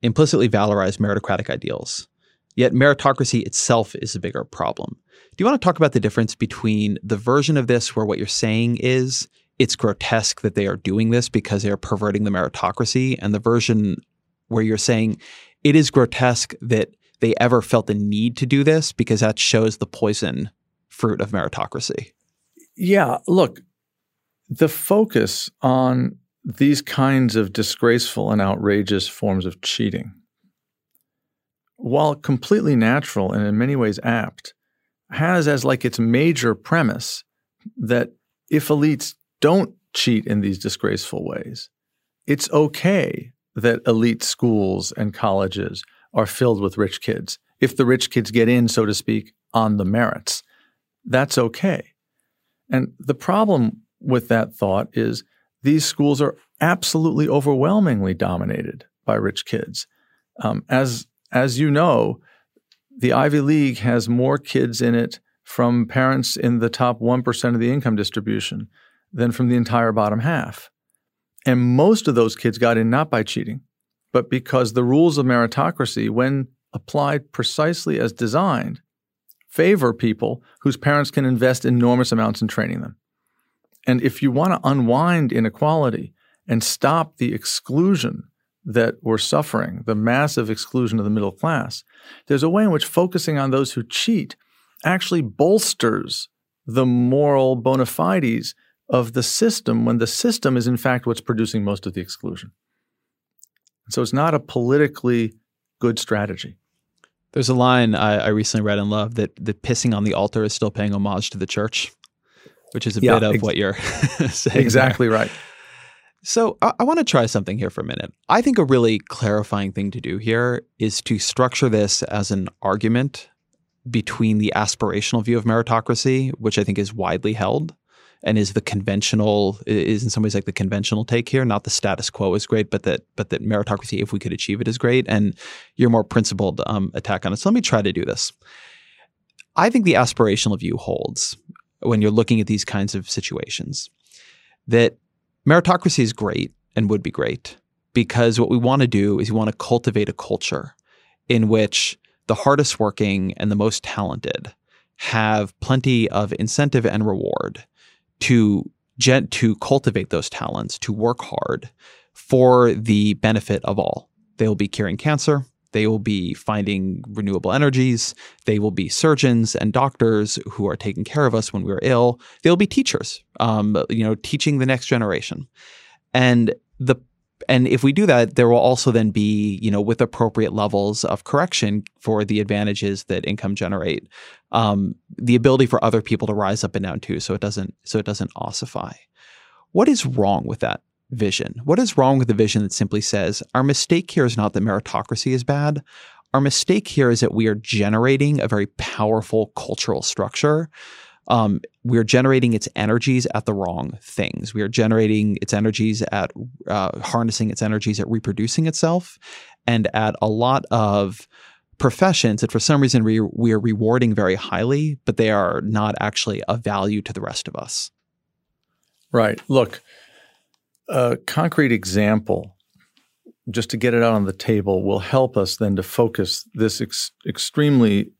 Speaker 3: implicitly valorize meritocratic ideals. Yet meritocracy itself is a bigger problem. Do you want to talk about the difference between the version of this where what you're saying is it's grotesque that they are doing this because they are perverting the meritocracy, and the version where you're saying it is grotesque that they ever felt the need to do this because that shows the poison fruit of meritocracy?
Speaker 2: Yeah, look, the focus on these kinds of disgraceful and outrageous forms of cheating while completely natural and in many ways apt, has as like its major premise that if elites don't cheat in these disgraceful ways, it's okay that elite schools and colleges are filled with rich kids. If the rich kids get in, so to speak, on the merits, that's okay. And the problem with that thought is these schools are absolutely overwhelmingly dominated by rich kids. Um, as as you know, the Ivy League has more kids in it from parents in the top 1% of the income distribution than from the entire bottom half. And most of those kids got in not by cheating, but because the rules of meritocracy, when applied precisely as designed, favor people whose parents can invest enormous amounts in training them. And if you want to unwind inequality and stop the exclusion that we're suffering, the massive exclusion of the middle class, there's a way in which focusing on those who cheat actually bolsters the moral bona fides of the system when the system is in fact what's producing most of the exclusion. So it's not a politically good strategy.
Speaker 3: There's a line I, I recently read and loved that that pissing on the altar is still paying homage to the church, which is a yeah, bit of ex- what you're saying.
Speaker 2: Exactly
Speaker 3: there.
Speaker 2: right.
Speaker 3: So I, I want to try something here for a minute. I think a really clarifying thing to do here is to structure this as an argument between the aspirational view of meritocracy, which I think is widely held, and is the conventional is in some ways like the conventional take here. Not the status quo is great, but that but that meritocracy, if we could achieve it, is great. And your more principled um, attack on it. So let me try to do this. I think the aspirational view holds when you're looking at these kinds of situations that meritocracy is great and would be great because what we want to do is we want to cultivate a culture in which the hardest working and the most talented have plenty of incentive and reward to gent to cultivate those talents, to work hard for the benefit of all. They will be curing cancer. They will be finding renewable energies. They will be surgeons and doctors who are taking care of us when we're ill. They'll be teachers, um, you know, teaching the next generation. And the and if we do that, there will also then be, you know, with appropriate levels of correction for the advantages that income generate, um, the ability for other people to rise up and down too, so it doesn't so it doesn't ossify. What is wrong with that vision? What is wrong with the vision that simply says our mistake here is not that meritocracy is bad? Our mistake here is that we are generating a very powerful cultural structure um, we are generating its energies at the wrong things. We are generating its energies at uh, harnessing its energies at reproducing itself and at a lot of professions that for some reason we, we are rewarding very highly, but they are not actually of value to the rest of us.
Speaker 2: Right. Look, a concrete example, just to get it out on the table, will help us then to focus this ex- extremely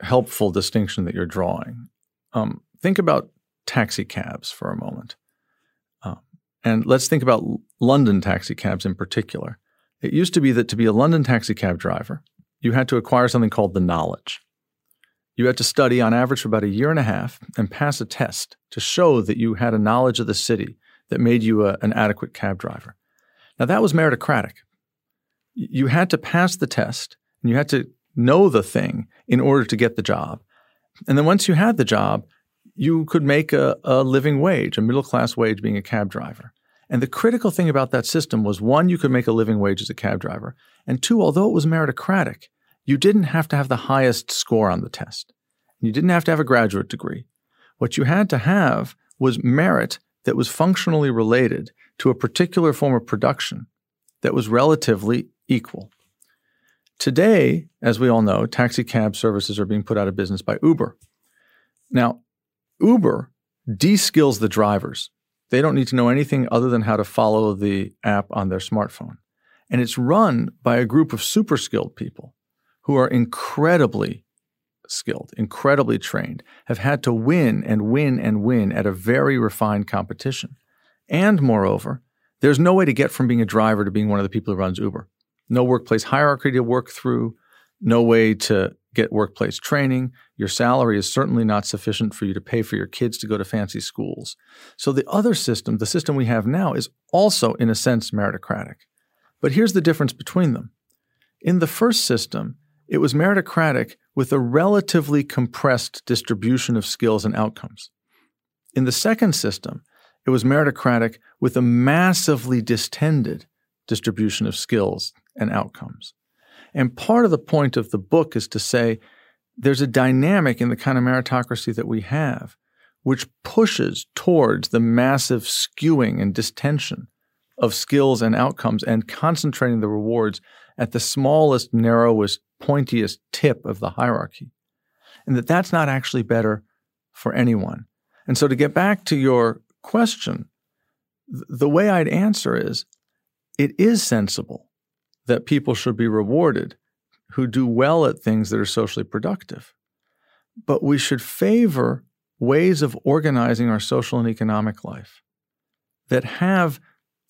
Speaker 2: helpful distinction that you're drawing. Um, think about taxi cabs for a moment. Um, and let's think about London taxi cabs in particular. It used to be that to be a London taxi cab driver, you had to acquire something called the knowledge. You had to study on average for about a year and a half and pass a test to show that you had a knowledge of the city that made you a, an adequate cab driver. Now, that was meritocratic. You had to pass the test and you had to know the thing in order to get the job. And then once you had the job, you could make a, a living wage, a middle class wage being a cab driver. And the critical thing about that system was one, you could make a living wage as a cab driver. And two, although it was meritocratic, you didn't have to have the highest score on the test. You didn't have to have a graduate degree. What you had to have was merit that was functionally related to a particular form of production that was relatively equal. Today, as we all know, taxi cab services are being put out of business by Uber. Now, Uber de-skills the drivers. They don't need to know anything other than how to follow the app on their smartphone. And it's run by a group of super skilled people who are incredibly skilled, incredibly trained, have had to win and win and win at a very refined competition. And moreover, there's no way to get from being a driver to being one of the people who runs Uber no workplace hierarchy to work through, no way to get workplace training. Your salary is certainly not sufficient for you to pay for your kids to go to fancy schools. So the other system, the system we have now, is also, in a sense, meritocratic. But here's the difference between them. In the first system, it was meritocratic with a relatively compressed distribution of skills and outcomes. In the second system, it was meritocratic with a massively distended distribution of skills and outcomes. And part of the point of the book is to say there's a dynamic in the kind of meritocracy that we have which pushes towards the massive skewing and distension of skills and outcomes and concentrating the rewards at the smallest, narrowest, pointiest tip of the hierarchy. And that that's not actually better for anyone. And so to get back to your question, the way I'd answer is it is sensible that people should be rewarded who do well at things that are socially productive. but we should favor ways of organizing our social and economic life that have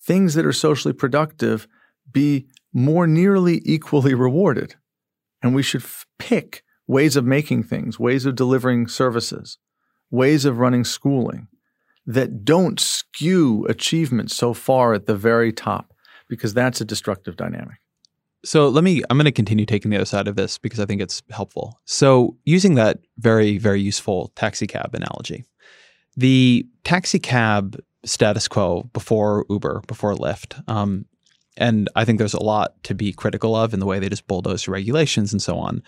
Speaker 2: things that are socially productive be more nearly equally rewarded. And we should f- pick ways of making things, ways of delivering services, ways of running schooling that don't skew achievement so far at the very top, because that's a destructive dynamic.
Speaker 3: So let me, I'm going to continue taking the other side of this because I think it's helpful. So, using that very, very useful taxi cab analogy, the taxi cab status quo before Uber, before Lyft, um, and I think there's a lot to be critical of in the way they just bulldoze regulations and so on.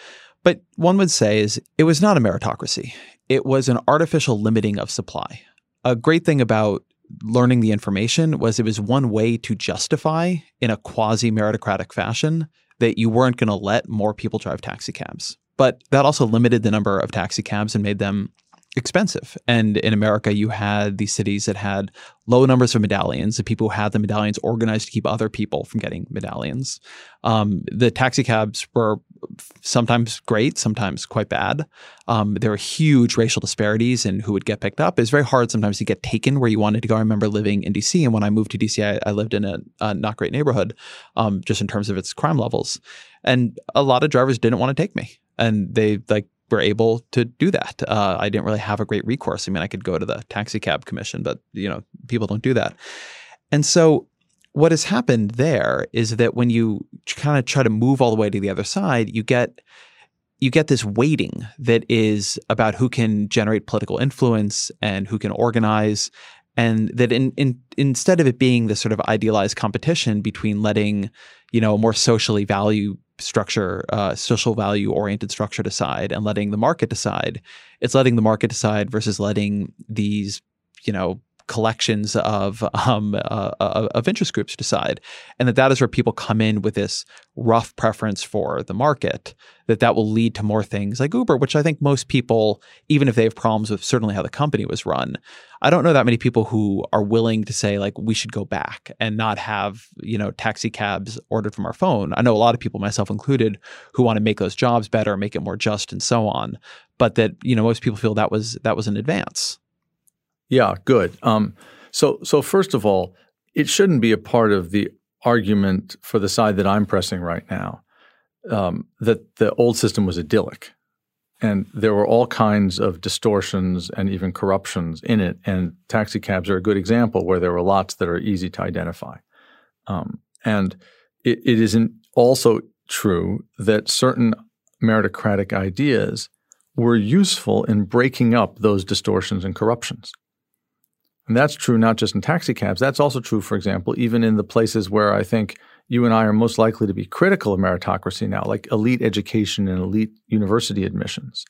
Speaker 3: But one would say is it was not a meritocracy. It was an artificial limiting of supply. A great thing about learning the information was it was one way to justify in a quasi meritocratic fashion that you weren't going to let more people drive taxi cabs. But that also limited the number of taxi cabs and made them expensive. And in America, you had these cities that had low numbers of medallions, the people who had the medallions organized to keep other people from getting medallions. Um, the taxi cabs were sometimes great, sometimes quite bad. Um, there were huge racial disparities in who would get picked up. It's very hard sometimes to get taken where you wanted to go. I remember living in DC, and when I moved to DC, I, I lived in a, a, not great neighborhood, um, just in terms of its crime levels. And a lot of drivers didn't want to take me, and they like were able to do that. Uh, I didn't really have a great recourse. I mean, I could go to the taxi cab commission, but you know, people don't do that. And so what has happened there is that when you kind of try to move all the way to the other side, you get you get this weighting that is about who can generate political influence and who can organize and that in, in, instead of it being this sort of idealized competition between letting you know a more socially value structure, uh, social value oriented structure decide and letting the market decide. It's letting the market decide versus letting these, you know, collections of um, uh, uh, of interest groups decide, and that that is where people come in with this rough preference for the market. That that will lead to more things like Uber, which I think most people, even if they have problems with certainly how the company was run, I don't know that many people who are willing to say like we should go back and not have you know taxi cabs ordered from our phone. I know a lot of people, myself included, who want to make those jobs better, make it more just, and so on. But that you know most people feel that was that was an advance.
Speaker 2: Yeah, good. Um, so, so first of all, it shouldn't be a part of the argument for the side that I'm pressing right now um, that the old system was idyllic, and there were all kinds of distortions and even corruptions in it. And taxi cabs are a good example where there were lots that are easy to identify. Um, and it, it isn't also true that certain meritocratic ideas were useful in breaking up those distortions and corruptions. And that's true not just in taxi cabs. That's also true, for example, even in the places where I think you and I are most likely to be critical of meritocracy now, like elite education and elite university admissions.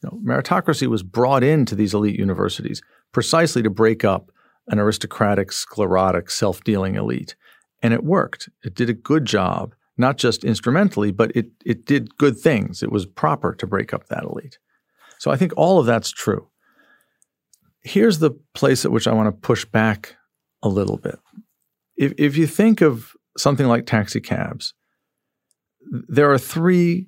Speaker 2: You know, meritocracy was brought into these elite universities precisely to break up an aristocratic, sclerotic, self dealing elite. And it worked. It did a good job, not just instrumentally, but it, it did good things. It was proper to break up that elite. So I think all of that's true here's the place at which I want to push back a little bit. If, if you think of something like taxi cabs, there are three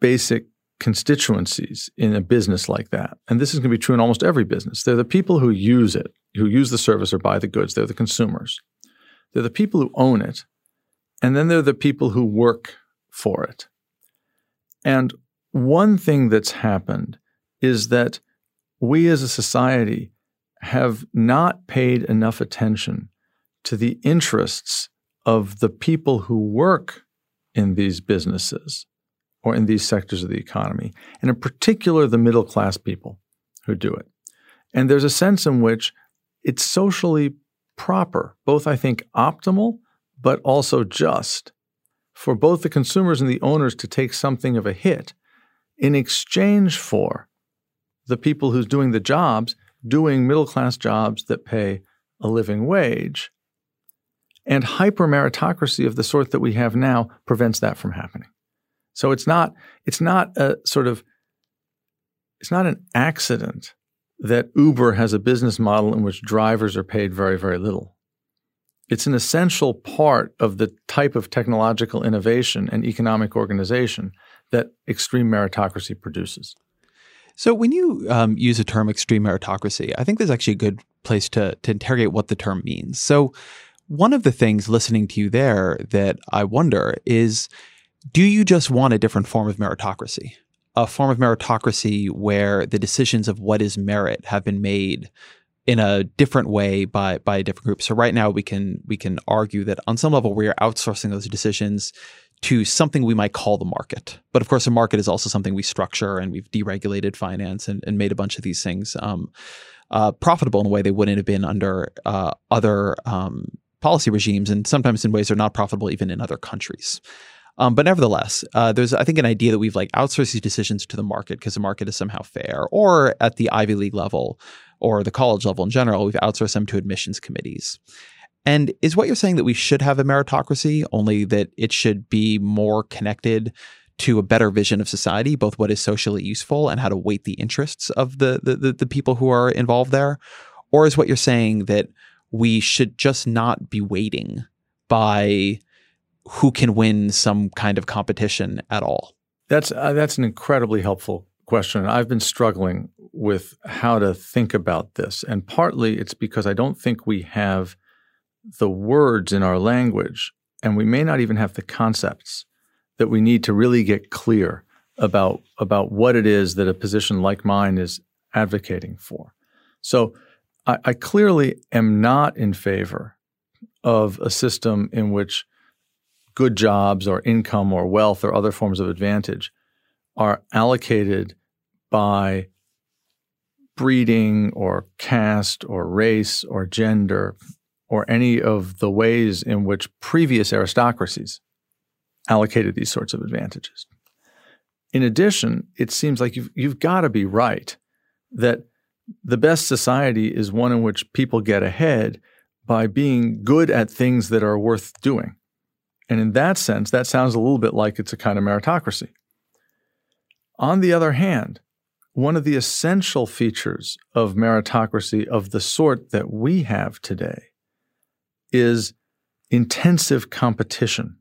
Speaker 2: basic constituencies in a business like that. And this is going to be true in almost every business. They're the people who use it, who use the service or buy the goods. They're the consumers. They're the people who own it. And then they're the people who work for it. And one thing that's happened is that we as a society have not paid enough attention to the interests of the people who work in these businesses or in these sectors of the economy, and in particular, the middle class people who do it. And there's a sense in which it's socially proper, both, I think, optimal, but also just for both the consumers and the owners to take something of a hit in exchange for the people who's doing the jobs doing middle class jobs that pay a living wage. And hyper meritocracy of the sort that we have now prevents that from happening. So it's not it's not a sort of it's not an accident that Uber has a business model in which drivers are paid very very little. It's an essential part of the type of technological innovation and economic organization that extreme meritocracy produces.
Speaker 3: So when you um, use the term extreme meritocracy, I think there's actually a good place to to interrogate what the term means. So one of the things listening to you there that I wonder is do you just want a different form of meritocracy? A form of meritocracy where the decisions of what is merit have been made in a different way by by a different group. So right now we can we can argue that on some level we are outsourcing those decisions to something we might call the market. But of course, a market is also something we structure and we've deregulated finance and, and made a bunch of these things um, uh, profitable in a way they wouldn't have been under uh, other um, policy regimes, and sometimes in ways they're not profitable even in other countries. Um, but nevertheless, uh, there's I think an idea that we've like outsourced these decisions to the market because the market is somehow fair, or at the Ivy League level or the college level in general, we've outsourced them to admissions committees. And is what you're saying that we should have a meritocracy, only that it should be more connected to a better vision of society, both what is socially useful and how to weight the interests of the the, the, the people who are involved there? Or is what you're saying that we should just not be weighting by who can win some kind of competition at all?
Speaker 2: That's uh, that's an incredibly helpful question. I've been struggling with how to think about this, and partly it's because I don't think we have the words in our language, and we may not even have the concepts that we need to really get clear about about what it is that a position like mine is advocating for. So I, I clearly am not in favor of a system in which good jobs or income or wealth or other forms of advantage are allocated by breeding or caste or race or gender or any of the ways in which previous aristocracies allocated these sorts of advantages. In addition, it seems like you've, you've got to be right that the best society is one in which people get ahead by being good at things that are worth doing. And in that sense, that sounds a little bit like it's a kind of meritocracy. On the other hand, one of the essential features of meritocracy of the sort that we have today is intensive competition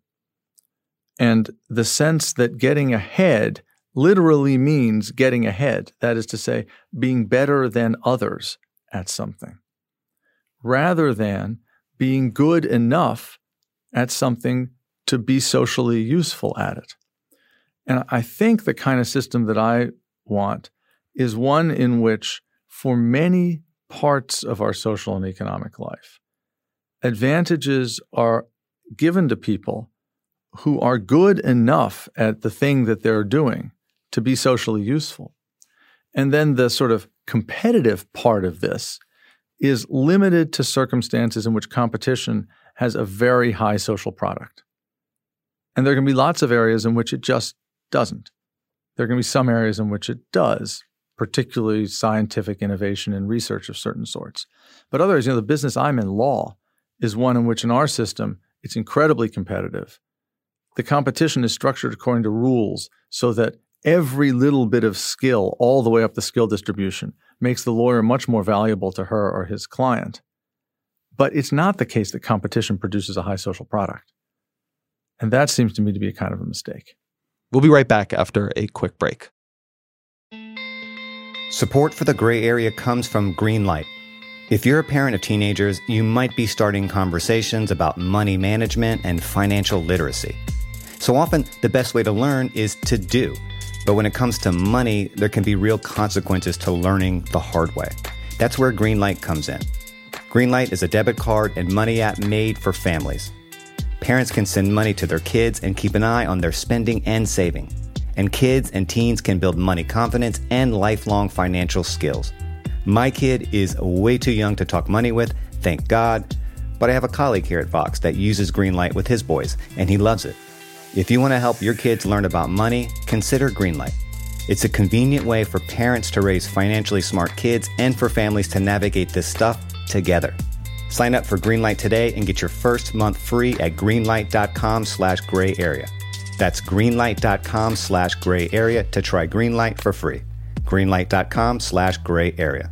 Speaker 2: and the sense that getting ahead literally means getting ahead. That is to say, being better than others at something, rather than being good enough at something to be socially useful at it. And I think the kind of system that I want is one in which, for many parts of our social and economic life, advantages are given to people who are good enough at the thing that they're doing to be socially useful. And then the sort of competitive part of this is limited to circumstances in which competition has a very high social product. And there can be lots of areas in which it just doesn't. There can be some areas in which it does, particularly scientific innovation and research of certain sorts. But others, you know, the business I'm in, law, is one in which in our system it's incredibly competitive. The competition is structured according to rules so that every little bit of skill, all the way up the skill distribution, makes the lawyer much more valuable to her or his client. But it's not the case that competition produces a high social product. And that seems to me to be a kind of a mistake.
Speaker 3: We'll be right back after a quick break.
Speaker 5: Support for the gray area comes from Greenlight. If you're a parent of teenagers, you might be starting conversations about money management and financial literacy. So often, the best way to learn is to do. But when it comes to money, there can be real consequences to learning the hard way. That's where Greenlight comes in. Greenlight is a debit card and money app made for families. Parents can send money to their kids and keep an eye on their spending and saving. And kids and teens can build money confidence and lifelong financial skills. My kid is way too young to talk money with, thank God. But I have a colleague here at Vox that uses Greenlight with his boys, and he loves it. If you want to help your kids learn about money, consider Greenlight. It's a convenient way for parents to raise financially smart kids and for families to navigate this stuff together. Sign up for Greenlight today and get your first month free at greenlight.com slash gray area. That's greenlight.com slash gray area to try Greenlight for free. Greenlight.com slash gray area.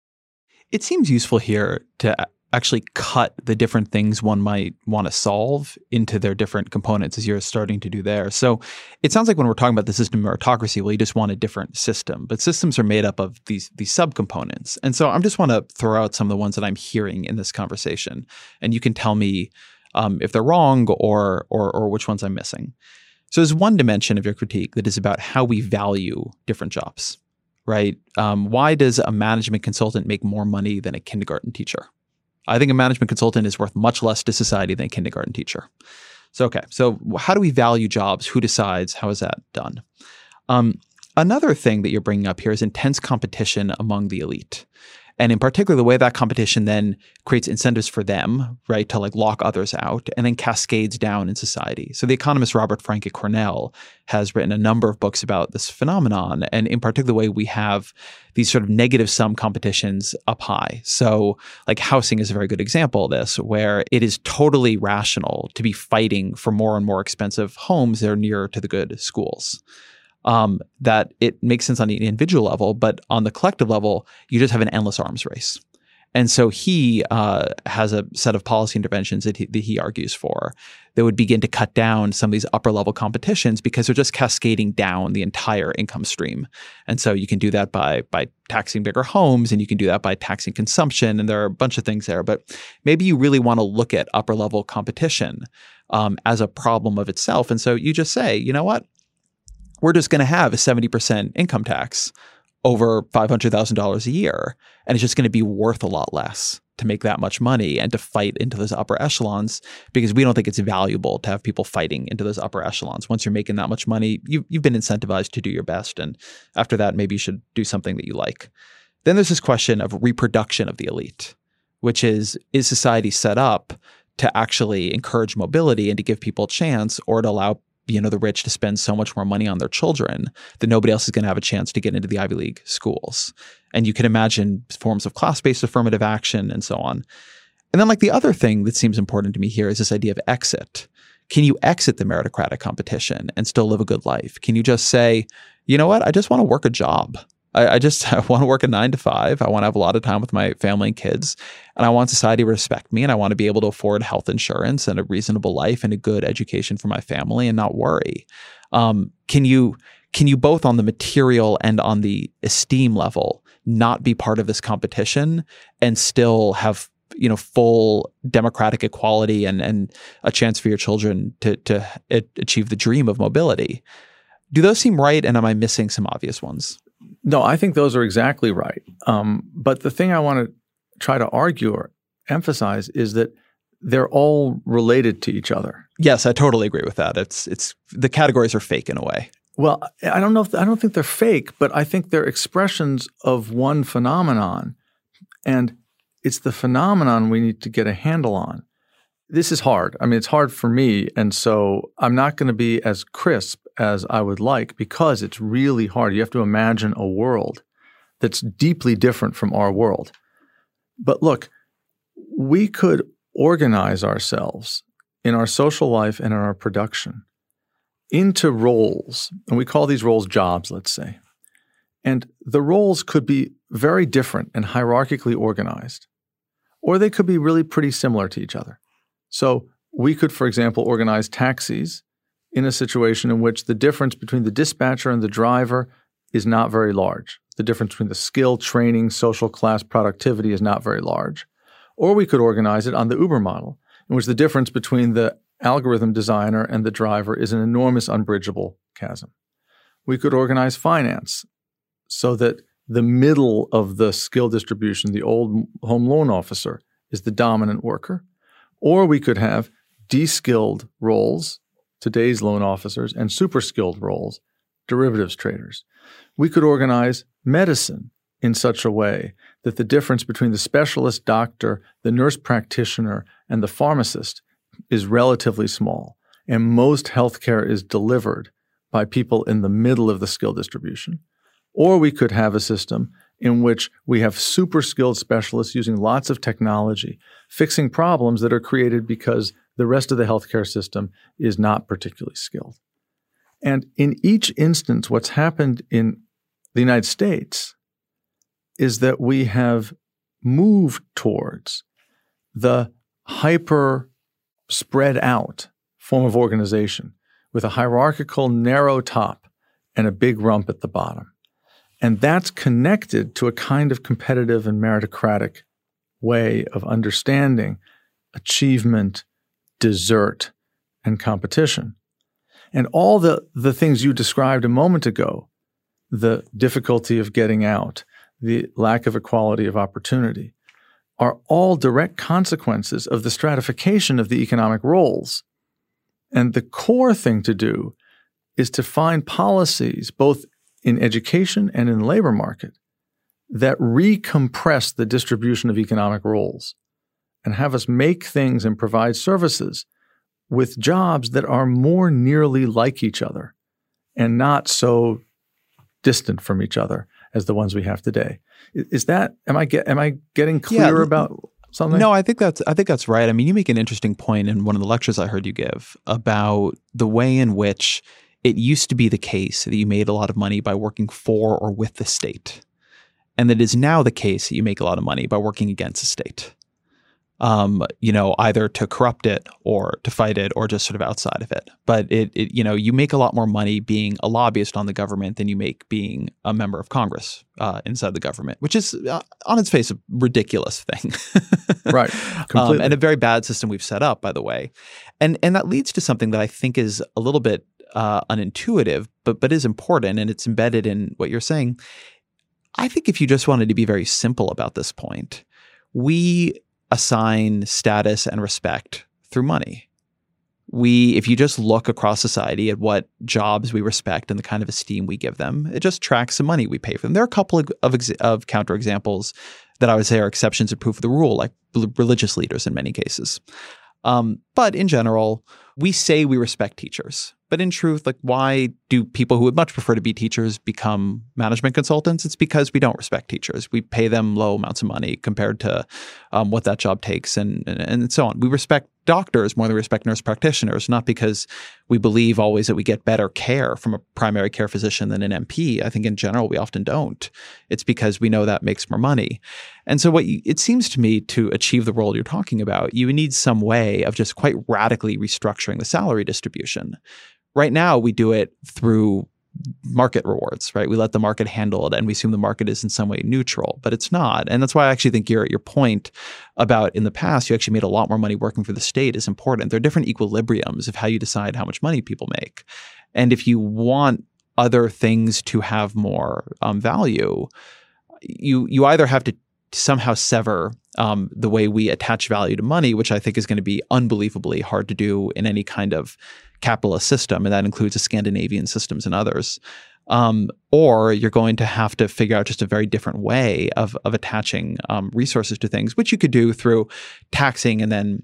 Speaker 3: It seems useful here to actually cut the different things one might want to solve into their different components as you're starting to do there. So it sounds like when we're talking about the system meritocracy, well, you just want a different system. But systems are made up of these these subcomponents. And so I'm just want to throw out some of the ones that I'm hearing in this conversation. And you can tell me um, if they're wrong or, or or which ones I'm missing. So there's one dimension of your critique that is about how we value different jobs, right? Um, why does a management consultant make more money than a kindergarten teacher? I think a management consultant is worth much less to society than a kindergarten teacher. So, okay. So, how do we value jobs? Who decides? How is that done? Um, another thing that you're bringing up here is intense competition among the elite. And in particular, the way that competition then creates incentives for them, right, to like lock others out and then cascades down in society. So the economist Robert Frank at Cornell has written a number of books about this phenomenon. And in particular, the way we have these sort of negative sum competitions up high. So like housing is a very good example of this, where it is totally rational to be fighting for more and more expensive homes that are nearer to the good schools um, that it makes sense on the individual level, but on the collective level, you just have an endless arms race. And so he uh, has a set of policy interventions that he, that he, argues for that would begin to cut down some of these upper level competitions because they're just cascading down the entire income stream. And so you can do that by by taxing bigger homes, and you can do that by taxing consumption, and there are a bunch of things there. But maybe you really want to look at upper level competition um, as a problem of itself, and so you just say, you know what, we're just going to have a 70% income tax over $500,000 a year. And it's just going to be worth a lot less to make that much money and to fight into those upper echelons because we don't think it's valuable to have people fighting into those upper echelons. Once you're making that much money, you, you've been incentivized to do your best. And after that, maybe you should do something that you like. Then there's this question of reproduction of the elite, which is is society set up to actually encourage mobility and to give people a chance or to allow you know the rich to spend so much more money on their children that nobody else is going to have a chance to get into the Ivy League schools. And you can imagine forms of class-based affirmative action and so on. And then like the other thing that seems important to me here is this idea of exit. Can you exit the meritocratic competition and still live a good life? Can you just say, you know what, I just want to work a job. I, I just I want to work a nine to five. I want to have a lot of time with my family and kids. And I want society to respect me. And I want to be able to afford health insurance and a reasonable life and a good education for my family and not worry. Um, can you can you both on the material and on the esteem level not be part of this competition and still have you know full democratic equality and and a chance for your children to to achieve the dream of mobility do those seem right and am i missing some obvious ones
Speaker 2: no, I think those are exactly right. Um, but the thing I want to try to argue or emphasize is that they're all related to each other.
Speaker 3: Yes, I totally agree with that. It's it's the categories are fake in a way.
Speaker 2: Well, I don't know if I don't think they're fake, but I think they're expressions of one phenomenon, and it's the phenomenon we need to get a handle on. This is hard. I mean, it's hard for me, and so I'm not going to be as crisp as I would like because it's really hard. You have to imagine a world that's deeply different from our world. But look, we could organize ourselves in our social life and in our production into roles, and we call these roles jobs, let's say. And the roles could be very different and hierarchically organized, or they could be really pretty similar to each other. So we could, for example, organize taxis in a situation in which the difference between the dispatcher and the driver is not very large. The difference between the skill, training, social class, productivity is not very large. Or we could organize it on the Uber model, in which the difference between the algorithm designer and the driver is an enormous unbridgeable chasm. We could organize finance so that the middle of the skill distribution, the old home loan officer, is the dominant worker. Or we could have de-skilled roles today's loan officers, and super skilled roles, derivatives traders. We could organize medicine in such a way that the difference between the specialist doctor, the nurse practitioner, and the pharmacist is relatively small. And most healthcare is delivered by people in the middle of the skill distribution. Or we could have a system in which we have super skilled specialists using lots of technology, fixing problems that are created because the rest of the healthcare system is not particularly skilled. And in each instance, what's happened in the United States is that we have moved towards the hyper spread out form of organization with a hierarchical narrow top and a big rump at the bottom. And that's connected to a kind of competitive and meritocratic way of understanding achievement, desert, and competition. And all the, the things you described a moment ago the difficulty of getting out, the lack of equality of opportunity are all direct consequences of the stratification of the economic roles. And the core thing to do is to find policies, both in education and in the labor market, that recompress the distribution of economic roles and have us make things and provide services with jobs that are more nearly like each other and not so distant from each other as the ones we have today. Is that am I get am I getting clear yeah, about something?
Speaker 3: No, I think that's I think that's right. I mean, you make an interesting point in one of the lectures I heard you give about the way in which it used to be the case that you made a lot of money by working for or with the state. And that is now the case that you make a lot of money by working against the state um, you know, either to corrupt it or to fight it or just sort of outside of it. But it, it, you know, you make a lot more money being a lobbyist on the government than you make being a member of Congress uh, inside the government, which is uh, on its face a ridiculous thing.
Speaker 2: right.
Speaker 3: Um, and a very bad system we've set up, by the way. And, and that leads to something that I think is a little bit uh, unintuitive, but, but is important and it's embedded in what you're saying. I think if you just wanted to be very simple about this point, we assign status and respect through money. We, if you just look across society at what jobs we respect and the kind of esteem we give them, it just tracks the money we pay for them. There are a couple of, of, of counter examples that I would say are exceptions to proof of the rule, like religious leaders in many cases. Um, but in general, we say we respect teachers. But in truth, like why do people who would much prefer to be teachers become management consultants? It's because we don't respect teachers. We pay them low amounts of money compared to um, what that job takes, and, and and so on. We respect doctors more than we respect nurse practitioners, not because we believe always that we get better care from a primary care physician than an NP. I think in general we often don't. It's because we know that makes more money. And so what you, it seems to me to achieve the role you're talking about, you need some way of just quite radically restructuring the salary distribution Right now, we do it through market rewards, right? We let the market handle it and we assume the market is in some way neutral, but it's not. And that's why I actually think your your point about in the past you actually made a lot more money working for the state is important. There are different equilibriums of how you decide how much money people make. And if you want other things to have more um, value, you you either have to somehow sever um, the way we attach value to money, which I think is going to be unbelievably hard to do in any kind of capitalist system, and that includes the Scandinavian systems and others. Um, or you're going to have to figure out just a very different way of of attaching um, resources to things, which you could do through taxing and then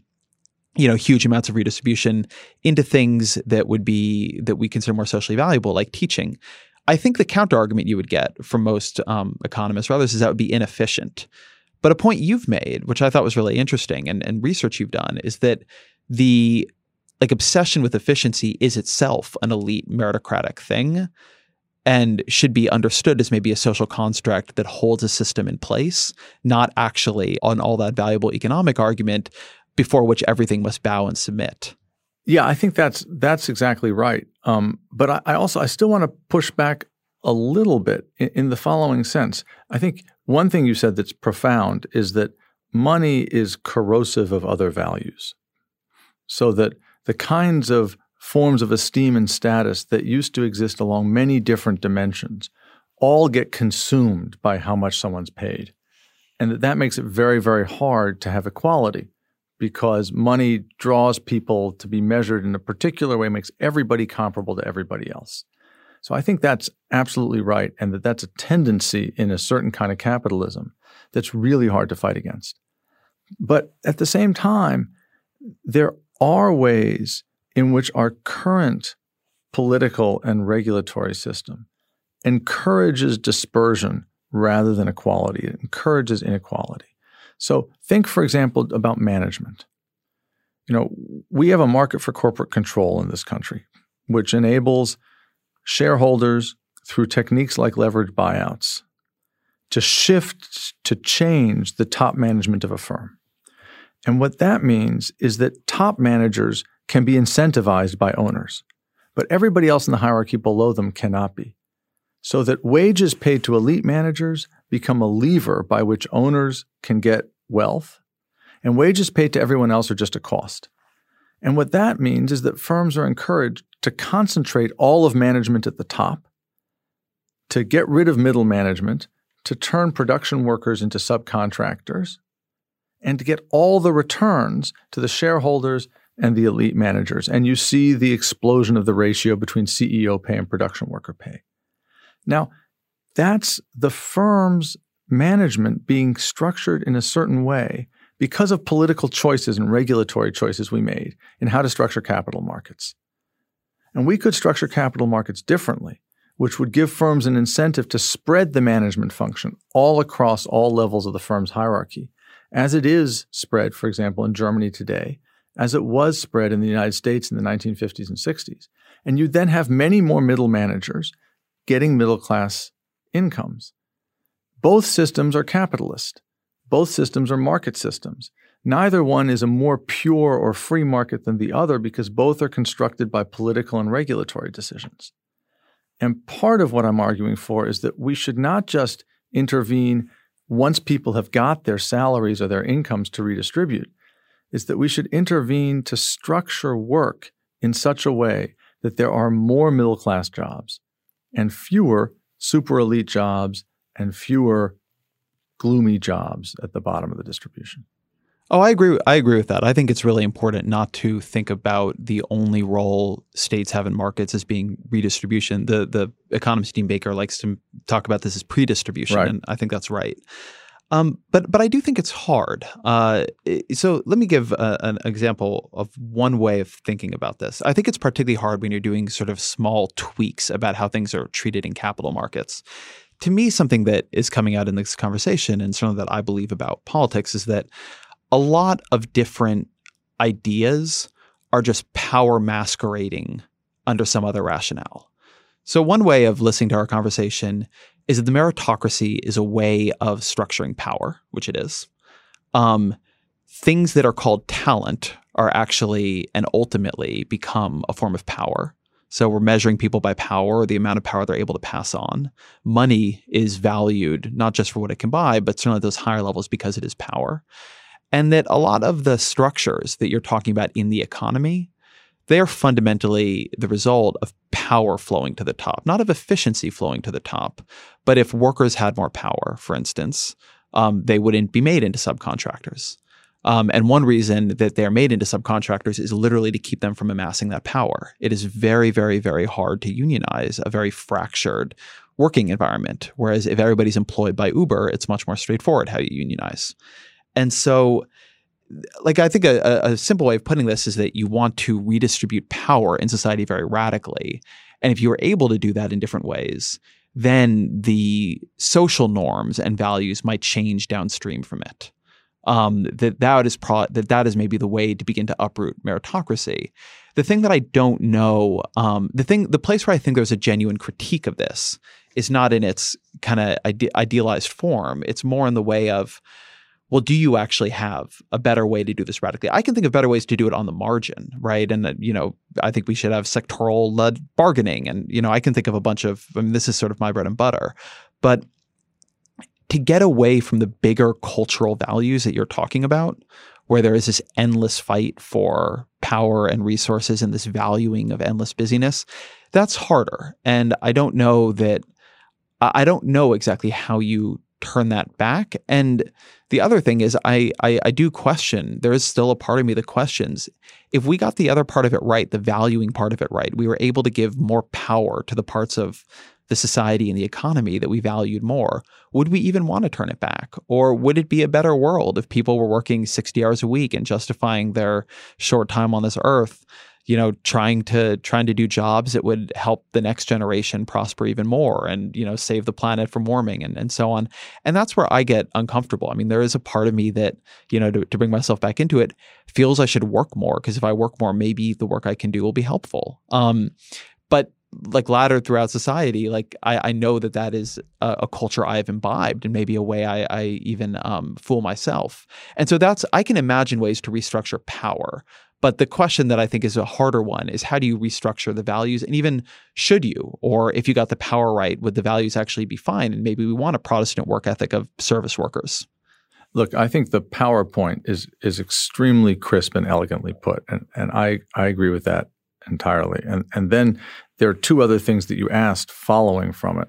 Speaker 3: you know huge amounts of redistribution into things that would be that we consider more socially valuable, like teaching. I think the counter argument you would get from most um, economists or others is that would be inefficient. But a point you've made, which I thought was really interesting, and, and research you've done, is that the like obsession with efficiency is itself an elite meritocratic thing and should be understood as maybe a social construct that holds a system in place, not actually on all that valuable economic argument before which everything must bow and submit.
Speaker 2: Yeah, I think that's that's exactly right. Um, but I, I, also I still want to push back a little bit in, in the following sense. I think one thing you said that's profound is that money is corrosive of other values, so that the kinds of forms of esteem and status that used to exist along many different dimensions all get consumed by how much someone's paid. And that, that makes it very, very hard to have equality because money draws people to be measured in a particular way, makes everybody comparable to everybody else. So I think that's absolutely right, and that that's a tendency in a certain kind of capitalism that's really hard to fight against. But at the same time, there are ways in which our current political and regulatory system encourages dispersion rather than equality. It encourages inequality. So think, for example, about management. You know, we have a market for corporate control in this country, which enables shareholders through techniques like leverage buyouts to shift to change the top management of a firm. And what that means is that top managers can be incentivized by owners, but everybody else in the hierarchy below them cannot be. So that wages paid to elite managers become a lever by which owners can get wealth, and wages paid to everyone else are just a cost. And what that means is that firms are encouraged to concentrate all of management at the top, to get rid of middle management, to turn production workers into subcontractors, and to get all the returns to the shareholders and the elite managers. And you see the explosion of the ratio between CEO pay and production worker pay. Now, that's the firm's management being structured in a certain way because of political choices and regulatory choices we made in how to structure capital markets. And we could structure capital markets differently, which would give firms an incentive to spread the management function all across all levels of the firm's hierarchy, as it is spread, for example, in Germany today, as it was spread in the United States in the 1950s and 60s. And you'd then have many more middle managers getting middle class incomes. Both systems are capitalist. Both systems are market systems. Neither one is a more pure or free market than the other because both are constructed by political and regulatory decisions. And part of what I'm arguing for is that we should not just intervene once people have got their salaries or their incomes to redistribute, is that we should intervene to structure work in such a way that there are more middle class jobs and fewer super elite jobs and fewer gloomy jobs at the bottom of the distribution.
Speaker 3: Oh, I agree. I agree with that. I think it's really important not to think about the only role states have in markets as being redistribution. The the economist Dean Baker likes to talk about this as pre-distribution,
Speaker 2: right.
Speaker 3: and I think that's right. Um, but but I do think it's hard. Uh, so let me give a, an example of one way of thinking about this. I think it's particularly hard when you're doing sort of small tweaks about how things are treated in capital markets to me, something that is coming out in this conversation and something that I believe about politics is that a lot of different ideas are just power masquerading under some other rationale. So, one way of listening to our conversation is that the meritocracy is a way of structuring power, which it is. Um, things that are called talent are actually and ultimately become a form of power. So we're measuring people by power, the amount of power they're able to pass on. Money is valued not just for what it can buy, but certainly at those higher levels because it is power. And that a lot of the structures that you're talking about in the economy, they are fundamentally the result of power flowing to the top, not of efficiency flowing to the top. But if workers had more power, for instance, um, they wouldn't be made into subcontractors. Um, and one reason that they're made into subcontractors is literally to keep them from amassing that power. It is very, very, very hard to unionize a very fractured working environment. Whereas if everybody's employed by Uber, it's much more straightforward how you unionize. And so, like, I think a, a simple way of putting this is that you want to redistribute power in society very radically. And if you are able to do that in different ways, then the social norms and values might change downstream from it um, that that is pro- that that is maybe the way to begin to uproot meritocracy. The thing that I don't know, um, the thing, the place where I think there's a genuine critique of this is not in its kind of ide- idealized form. It's more in the way of, well, do you actually have a better way to do this radically? I can think of better ways to do it on the margin, right? And uh, you know, I think we should have sectoral led bargaining, and you know, I can think of a bunch of. I mean, this is sort of my bread and butter, but to get away from the bigger cultural values that you're talking about, where there is this endless fight for power and resources and this valuing of endless busyness, that's harder. And I don't know that, I don't know exactly how you turn that back. And the other thing is, I, I, I do question. There is still a part of me that questions if we got the other part of it right, the valuing part of it right. We were able to give more power to the parts of the society and the economy that we valued more. Would we even want to turn it back? Or would it be a better world if people were working 60 hours a week and justifying their short time on this earth? You know trying to trying to do jobs that would help the next generation prosper even more and you know save the planet from warming and, and so on and that's where i get uncomfortable i mean there is a part of me that you know to, to bring myself back into it feels i should work more because if i work more maybe the work i can do will be helpful um, but like laddered throughout society, like I, I know that that is a, a, culture I have imbibed and maybe a way I, I even um, fool myself. And so that's, I can imagine ways to restructure power. But the question that I think is a harder one is how do you restructure the values? And even should you? Or if you got the power right, would the values actually be fine? And maybe we want a Protestant work ethic of service workers.
Speaker 2: Look, I think the PowerPoint is is extremely crisp and elegantly put. And and I, I agree with that entirely. And and then there are two other things that you asked following from it.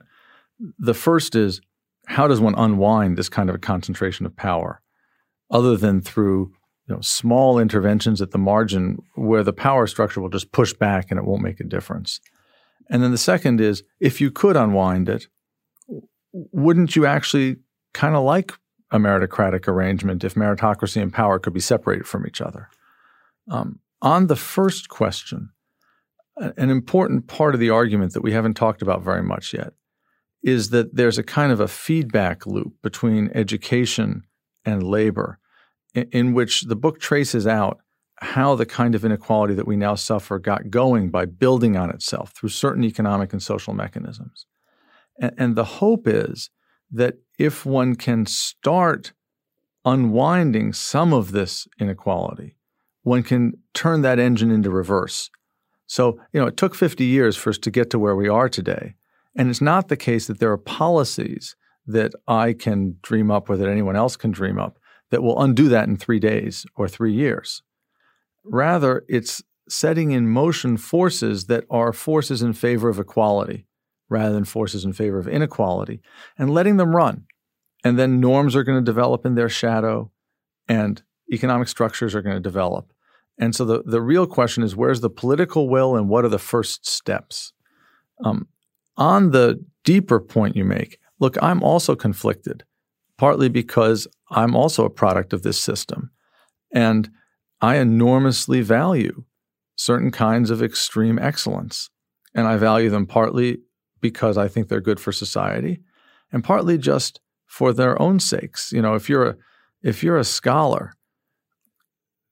Speaker 2: The first is how does one unwind this kind of a concentration of power other than through you know, small interventions at the margin where the power structure will just push back and it won't make a difference. And then the second is if you could unwind it, wouldn't you actually kind of like a meritocratic arrangement if meritocracy and power could be separated from each other? Um, on the first question, an important part of the argument that we haven't talked about very much yet is that there's a kind of a feedback loop between education and labor in, which the book traces out how the kind of inequality that we now suffer got going by building on itself through certain economic and social mechanisms. And, and, the hope is that if one can start unwinding some of this inequality, one can turn that engine into reverse so, you know, it took 50 years for us to get to where we are today. And it's not the case that there are policies that I can dream up or that anyone else can dream up that will undo that in three days or three years. Rather, it's setting in motion forces that are forces in favor of equality rather than forces in favor of inequality and letting them run. And then norms are going to develop in their shadow and economic structures are going to develop. And so the, the real question is where's the political will and what are the first steps? Um, on the deeper point you make, look, I'm also conflicted, partly because I'm also a product of this system. And I enormously value certain kinds of extreme excellence. And I value them partly because I think they're good for society and partly just for their own sakes. You know, if you're a, if you're a scholar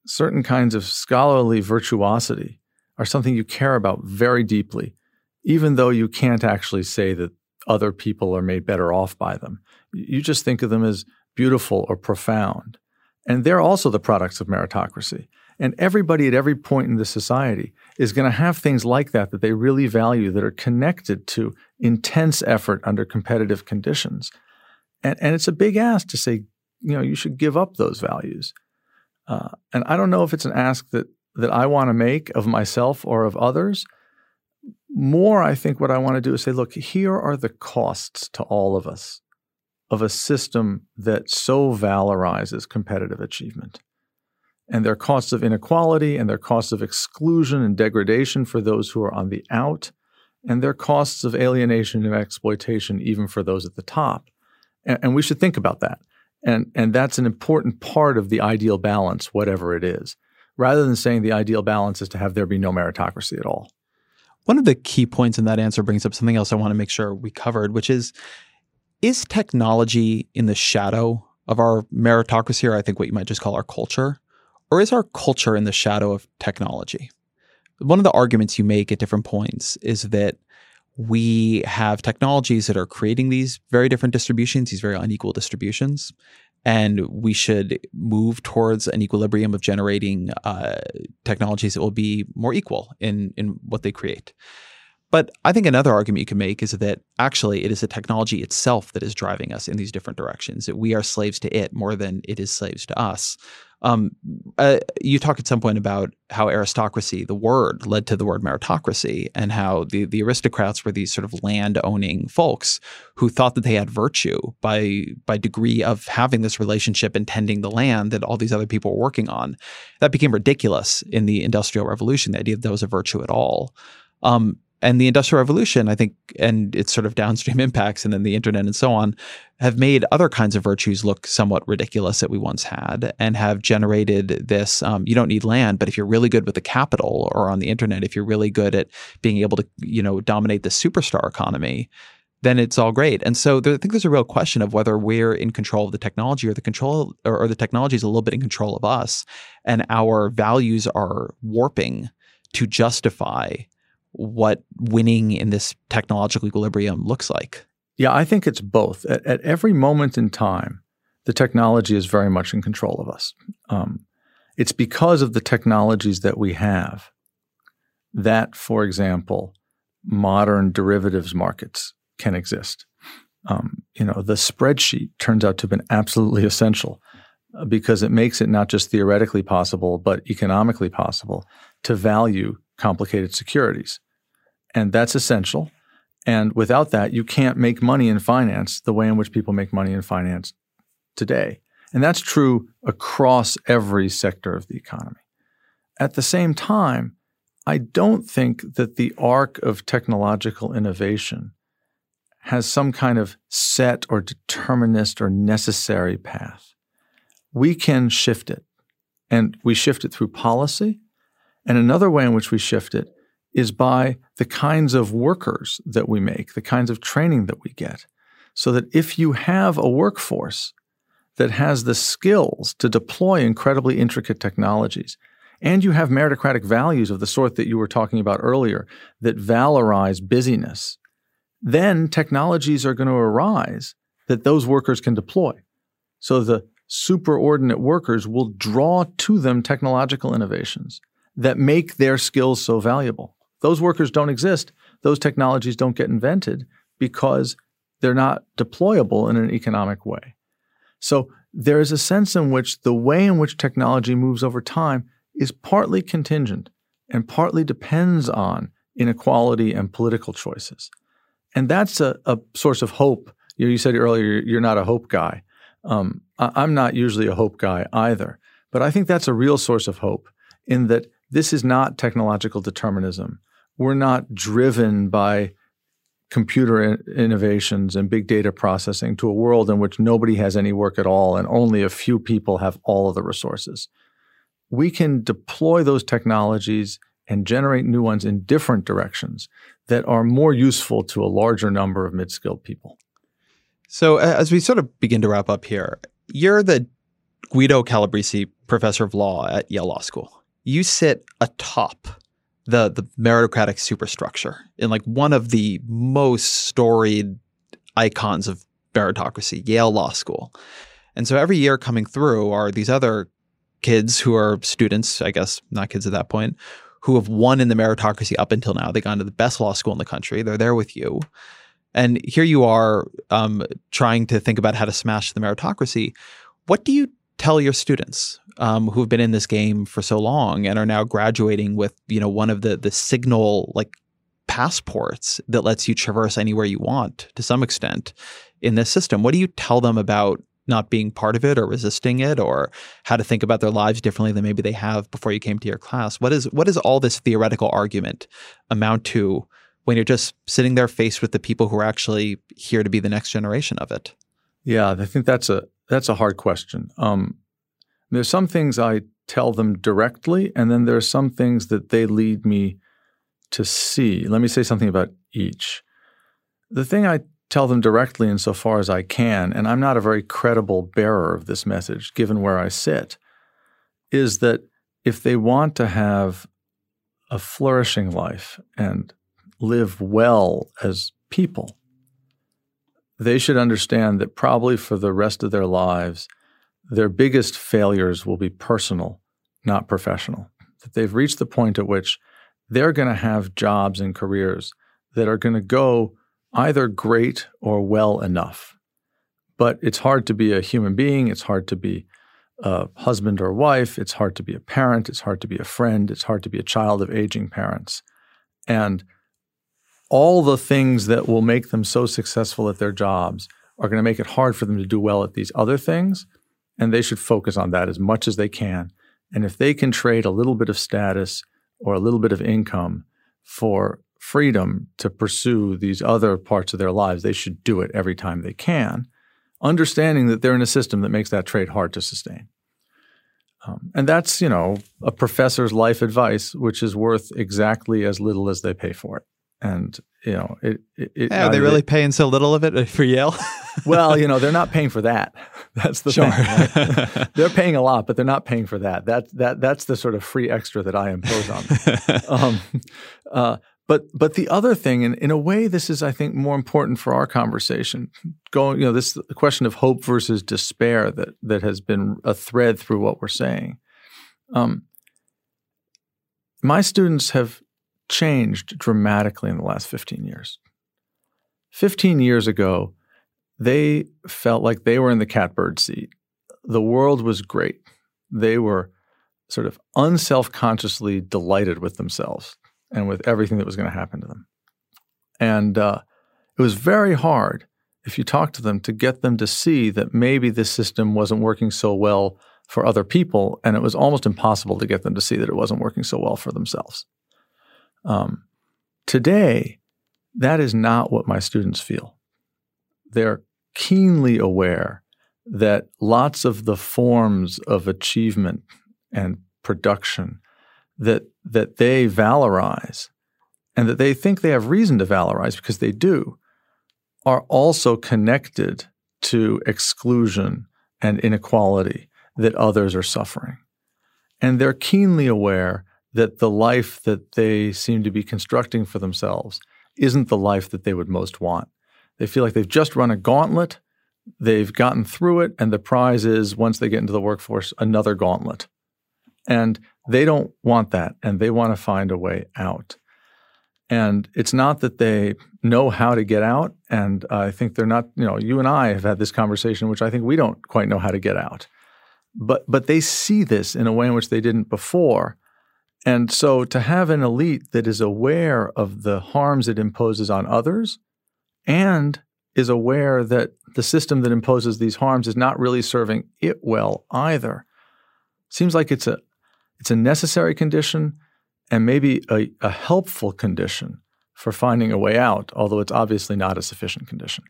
Speaker 2: certain kinds of scholarly virtuosity are something you care about very deeply, even though you can't actually say that other people are made better off by them. You just think of them as beautiful or profound. And they're also the products of meritocracy. And everybody at every point in the society is going to have things like that that they really value that are connected to intense effort under competitive conditions. And, and it's a big ask to say, you know, you should give up those values. Uh, and I don't know if it's an ask that that I want to make of myself or of others. More, I think what I want to do is say, look, here are the costs to all of us of a system that so valorizes competitive achievement. And their costs of inequality and their costs of exclusion and degradation for those who are on the out. And their costs of alienation and exploitation even for those at the top. And, and we should think about that. And, and that's an important part of the ideal balance, whatever it is, rather than saying the ideal balance is to have there be no meritocracy at all.
Speaker 3: One of the key points in that answer brings up something else I want to make sure we covered, which is is technology in the shadow of our meritocracy, or I think what you might just call our culture, or is our culture in the shadow of technology? One of the arguments you make at different points is that we have technologies that are creating these very different distributions, these very unequal distributions. And we should move towards an equilibrium of generating uh, technologies that will be more equal in, in what they create. But I think another argument you can make is that actually it is the technology itself that is driving us in these different directions, that we are slaves to it more than it is slaves to us. Um, uh, you talk at some point about how aristocracy, the word, led to the word meritocracy, and how the the aristocrats were these sort of land owning folks who thought that they had virtue by by degree of having this relationship and tending the land that all these other people were working on. That became ridiculous in the Industrial Revolution. The idea that that was a virtue at all. Um, and the industrial revolution i think and its sort of downstream impacts and then the internet and so on have made other kinds of virtues look somewhat ridiculous that we once had and have generated this um, you don't need land but if you're really good with the capital or on the internet if you're really good at being able to you know dominate the superstar economy then it's all great. And so there, I think there's a real question of whether we're in control of the technology or the control or, or the technology is a little bit in control of us and our values are warping to justify what winning in this technological equilibrium looks like?
Speaker 2: Yeah, I think it's both. At, at every moment in time, the technology is very much in control of us. Um, it's because of the technologies that we have that, for example, modern derivatives markets can exist. Um, you know, the spreadsheet turns out to have been absolutely essential uh, because it makes it not just theoretically possible, but economically possible to value complicated securities. And that's essential. And without that, you can't make money in finance the way in which people make money in finance today. And that's true across every sector of the economy. At the same time, I don't think that the arc of technological innovation has some kind of set or determinist or necessary path. We can shift it, and we shift it through policy. And another way in which we shift it is by the kinds of workers that we make, the kinds of training that we get. So that if you have a workforce that has the skills to deploy incredibly intricate technologies, and you have meritocratic values of the sort that you were talking about earlier that valorize busyness, then technologies are going to arise that those workers can deploy. So the superordinate workers will draw to them technological innovations that make their skills so valuable. Those workers don't exist. Those technologies don't get invented because they're not deployable in an economic way. So there is a sense in which the way in which technology moves over time is partly contingent and partly depends on inequality and political choices. And that's a, a source of hope. You, you, said earlier you're not a hope guy. Um, I, I'm not usually a hope guy either. But I think that's a real source of hope in that this is not technological determinism we're not driven by computer innovations and big data processing to a world in which nobody has any work at all and only a few people have all of the resources. We can deploy those technologies and generate new ones in different directions that are more useful to a larger number of mid skilled people.
Speaker 3: So, as we sort of begin to wrap up here, you're the Guido Calabresi Professor of Law at Yale Law School. You sit atop the the meritocratic superstructure in like one of the most storied icons of meritocracy, Yale Law School. And so every year coming through are these other kids who are students, I guess not kids at that point, who have won in the meritocracy up until now. They've gone to the best law school in the country. They're there with you. And here you are um, trying to think about how to smash the meritocracy. What do you tell your students um, who've been in this game for so long and are now graduating with you know one of the the signal like passports that lets you traverse anywhere you want to some extent in this system. What do you tell them about not being part of it or resisting it or how to think about their lives differently than maybe they have before you came to your class? What is what does all this theoretical argument amount to when you're just sitting there faced with the people who are actually here to be the next generation of it?
Speaker 2: Yeah i think that's a that's a hard question. Um, there's some things I tell them directly, and then there are some things that they lead me to see. Let me say something about each. The thing I tell them directly insofar as I can, and I'm not a very credible bearer of this message given where I sit, is that if they want to have a flourishing life and live well as people, they should understand that probably for the rest of their lives, their biggest failures will be personal, not professional. That they've reached the point at which they're going to have jobs and careers that are going to go either great or well enough. But it's hard to be a human being, it's hard to be a husband or wife. It's hard to be a parent. It's hard to be a friend. It's hard to be a child of aging parents. And all the things that will make them so successful at their jobs are going to make it hard for them to do well at these other things. And they should focus on that as much as they can. And if they can trade a little bit of status or a little bit of income for freedom to pursue these other parts of their lives, they should do it every time they can, understanding that they're in a system that makes that trade hard to sustain. Um, and that's, you know, a professor's life advice, which is worth exactly as little as they pay for it. And you know, it. it, it
Speaker 3: yeah, are they really paying so little of it for Yale?
Speaker 2: well, you know, they're not paying for that. That's the
Speaker 3: sure.
Speaker 2: thing. Right? they're paying a lot, but they're not paying for that. That that that's the sort of free extra that I impose on them. um, uh, but but the other thing, and in a way, this is I think more important for our conversation. Going, you know, this question of hope versus despair that that has been a thread through what we're saying. Um, my students have changed dramatically in the last 15 years. 15 years ago, they felt like they were in the catbird seat. The world was great. They were sort of unself consciously delighted with themselves and with everything that was going to happen to them. And uh, it was very hard, if you talk to them, to get them to see that maybe this system wasn't working so well for other people. And it was almost impossible to get them to see that it wasn't working so well for themselves. Um, today, that is not what my students feel. They're keenly aware that lots of the forms of achievement and production that that they valorize and that they think they have reason to valorize because they do are also connected to exclusion and inequality that others are suffering. And they're keenly aware that the life that they seem to be constructing for themselves isn't the life that they would most want. They feel like they've just run a gauntlet, they've gotten through it, and the prize is once they get into the workforce, another gauntlet. And they don't want that, and they want to find a way out. And it's not that they know how to get out. And I think they're not, you know, you and I have had this conversation, which I think we don't quite know how to get out. But but they see this in a way in which they didn't before. And so to have an elite that is aware of the harms it imposes on others and is aware that the system that imposes these harms is not really serving it well either seems like it's a it's a necessary condition and maybe a, a helpful condition for finding a way out, although it's obviously not a sufficient condition.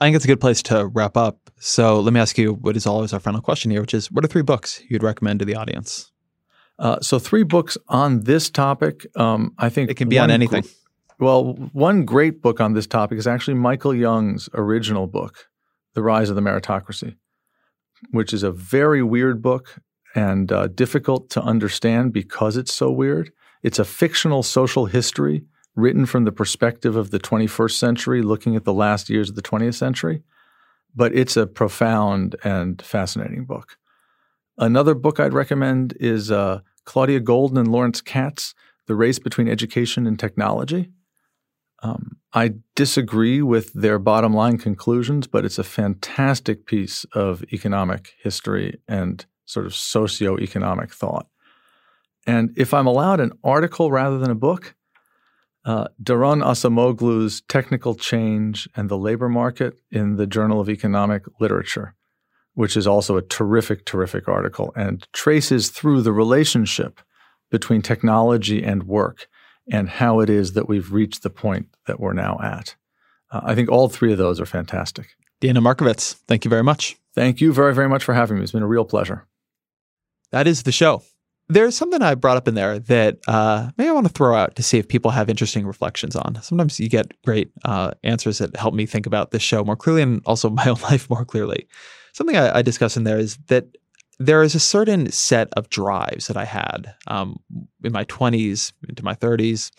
Speaker 3: I think it's a good place to wrap up. So let me ask you what is always our final question here, which is what are three books you'd recommend to the audience?
Speaker 2: Uh, so three books on this topic. Um, I think
Speaker 3: it can be on anything. Gr-
Speaker 2: well, one great book on this topic is actually Michael Young's original book, The Rise of the Meritocracy, which is a very weird book and uh, difficult to understand because it's so weird. It's a fictional social history written from the perspective of the 21st century, looking at the last years of the 20th century. But it's a profound and fascinating book. Another book I'd recommend is uh, Claudia Goldin and Lawrence Katz, The Race Between Education and Technology. Um, I disagree with their bottom line conclusions, but it's a fantastic piece of economic history and sort of socio-economic thought. And if I'm allowed an article rather than a book, uh, Daron Acemoglu's Technical Change and the Labor Market in the Journal of Economic Literature which is also a terrific, terrific article and traces through the relationship between technology and work and how it is that we've reached the point that we're now at. Uh, I think all three of those are fantastic.
Speaker 3: Daniel Markovits, thank you very much.
Speaker 2: Thank you very, very much for having me. It's been a real pleasure.
Speaker 3: That is the show. There's something I brought up in there that uh, maybe I want to throw out to see if people have interesting reflections on. Sometimes you get great uh, answers that help me think about this show more clearly and also my own life more clearly something I, I discuss in there is that there is a certain set of drives that I had um, in my 20s into my 30s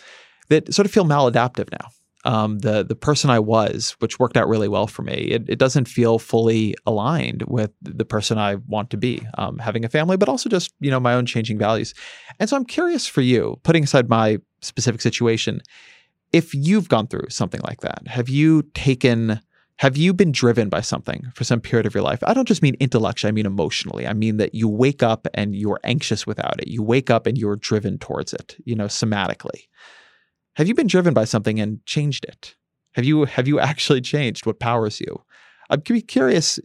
Speaker 3: that sort of feel maladaptive now. Um, the the person I was, which worked out really well for me, it, it doesn't feel fully aligned with the person I want to be, um, having a family, but also just you know my own changing values. And so I'm curious for you, putting aside my specific situation, if you've gone through something like that, have you taken Have you been driven by something for some period of your life? I don't just mean intellectually, I mean emotionally. I mean that you wake up and you're anxious without it. You wake up and you're driven towards it, you know, somatically. Have you been driven by something and changed it? Have you have you actually changed what powers you? I'm curious,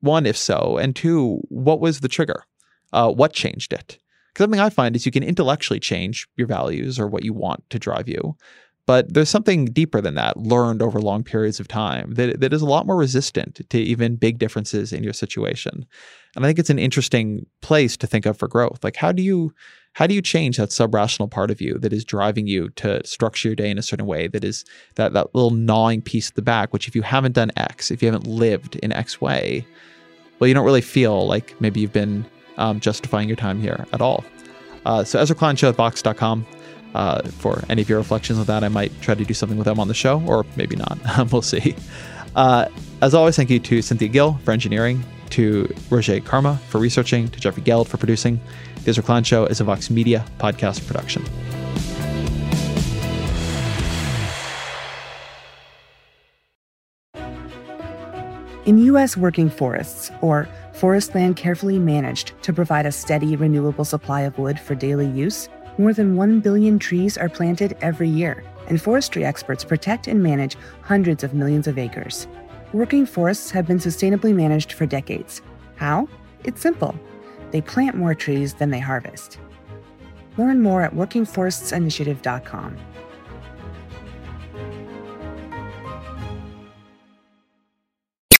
Speaker 3: one, if so, and two, what was the trigger? Uh, what changed it? Because something I find is you can intellectually change your values or what you want to drive you, but there's something deeper than that, learned over long periods of time, that, that is a lot more resistant to even big differences in your situation. And I think it's an interesting place to think of for growth. Like, how do you how do you change that sub-rational part of you that is driving you to structure your day in a certain way that is that that little gnawing piece at the back which if you haven't done x if you haven't lived in x way well you don't really feel like maybe you've been um, justifying your time here at all uh, so ezra klein show at vox.com uh, for any of your reflections on that. I might try to do something with them on the show, or maybe not. we'll see. Uh, as always, thank you to Cynthia Gill for engineering, to Roger Karma for researching, to Jeffrey Geld for producing. The Ezra Klein Show is a Vox Media podcast production.
Speaker 4: In U.S. working forests, or forest land carefully managed to provide a steady, renewable supply of wood for daily use, more than 1 billion trees are planted every year, and forestry experts protect and manage hundreds of millions of acres. Working forests have been sustainably managed for decades. How? It's simple they plant more trees than they harvest. Learn more at workingforestsinitiative.com.